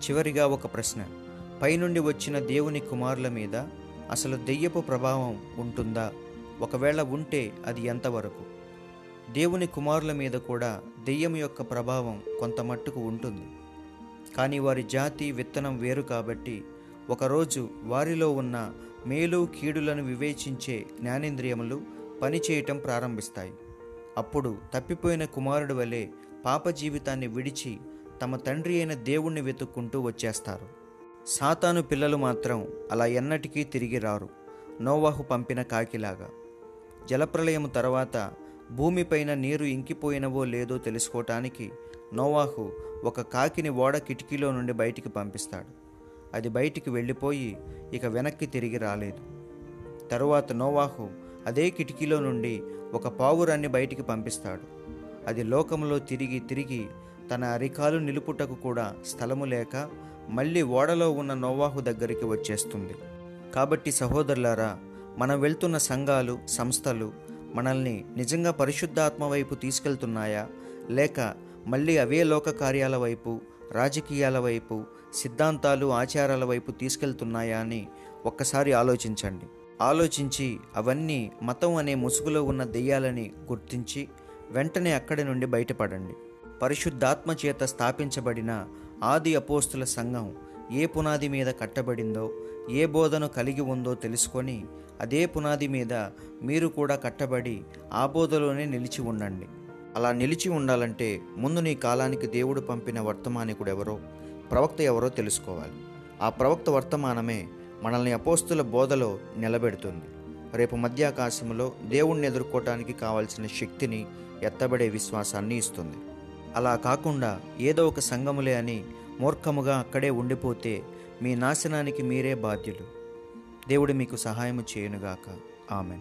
చివరిగా ఒక ప్రశ్న. పైనుండి వచ్చిన దేవుని కుమారుల మీద అసలు దెయ్యపు ప్రభావం ఉంటుందా? ఒకవేళ ఉంటే అది ఎంతవరకు? దేవుని కుమారుల మీద కూడా దెయ్యం యొక్క ప్రభావం కొంత మట్టుకు ఉంటుంది. కానీ వారి జాతి విత్తనం వేరు కాబట్టి ఒకరోజు వారిలో ఉన్న మేలు కీడులను వివేచించే జ్ఞానేంద్రియములు పనిచేయటం ప్రారంభిస్తాయి. అప్పుడు తప్పిపోయిన కుమారుడు వలె పాప జీవితాన్ని విడిచి తమ తండ్రి అయిన దేవుణ్ణి వెతుక్కుంటూ వచ్చేస్తారు. సాతాను పిల్లలు మాత్రం అలా ఎన్నటికీ తిరిగి రారు. నోవాహు పంపిన కాకిలాగా. జలప్రలయం తర్వాత భూమిపైన నీరు ఇంకిపోయినవో లేదో తెలుసుకోవటానికి నోవాహు ఒక కాకిని ఓడ కిటికీలో నుండి బయటికి పంపిస్తాడు. అది బయటికి వెళ్ళిపోయి ఇక వెనక్కి తిరిగి రాలేదు. తరువాత నోవాహు అదే కిటికీలో నుండి ఒక పావురాన్ని బయటికి పంపిస్తాడు. అది లోకంలో తిరిగి తిరిగి తన అరికాలు నిలుపుటకు కూడా స్థలము లేక మళ్ళీ ఓడలో ఉన్న నోవాహు దగ్గరికి వచ్చేస్తుంది. కాబట్టి సహోదరులారా మనం వెళ్తున్న సంఘాలు సంస్థలు మనల్ని నిజంగా పరిశుద్ధాత్మ వైపు తీసుకెళ్తున్నాయా? లేక మళ్ళీ అవే లోక కార్యాల వైపు రాజకీయాల వైపు సిద్ధాంతాలు ఆచారాల వైపు తీసుకెళ్తున్నాయా అని ఒక్కసారి ఆలోచించండి. ఆలోచించి అవన్నీ మతం అనే ముసుగులో ఉన్న దెయ్యాలని గుర్తించి వెంటనే అక్కడి నుండి బయటపడండి. పరిశుద్ధాత్మ చేత స్థాపించబడిన ఆది అపోస్తుల సంఘం ఏ పునాది మీద కట్టబడిందో ఏ బోధను కలిగి ఉందో తెలుసుకొని అదే పునాది మీద మీరు కూడా కట్టబడి ఆ బోధలోనే నిలిచి ఉండండి. అలా నిలిచి ఉండాలంటే ముందు నీ కాలానికి దేవుడు పంపిన వర్తమానికుడు ఎవరో ప్రవక్త ఎవరో తెలుసుకోవాలి. ఆ ప్రవక్త వర్తమానమే మనల్ని అపోస్తుల బోధలో నిలబెడుతుంది. రేపు మధ్యాకాశంలో దేవుణ్ణి ఎదుర్కోవటానికి కావాల్సిన శక్తిని ఎత్తబడే విశ్వాసాన్ని ఇస్తుంది. అలా కాకుండా ఏదో ఒక సంఘములే అని మూర్ఖముగా అక్కడే ఉండిపోతే మీ నాశనానికి మీరే బాధ్యులు. దేవుడు మీకు సహాయము చేయనుగాక. ఆమెన్.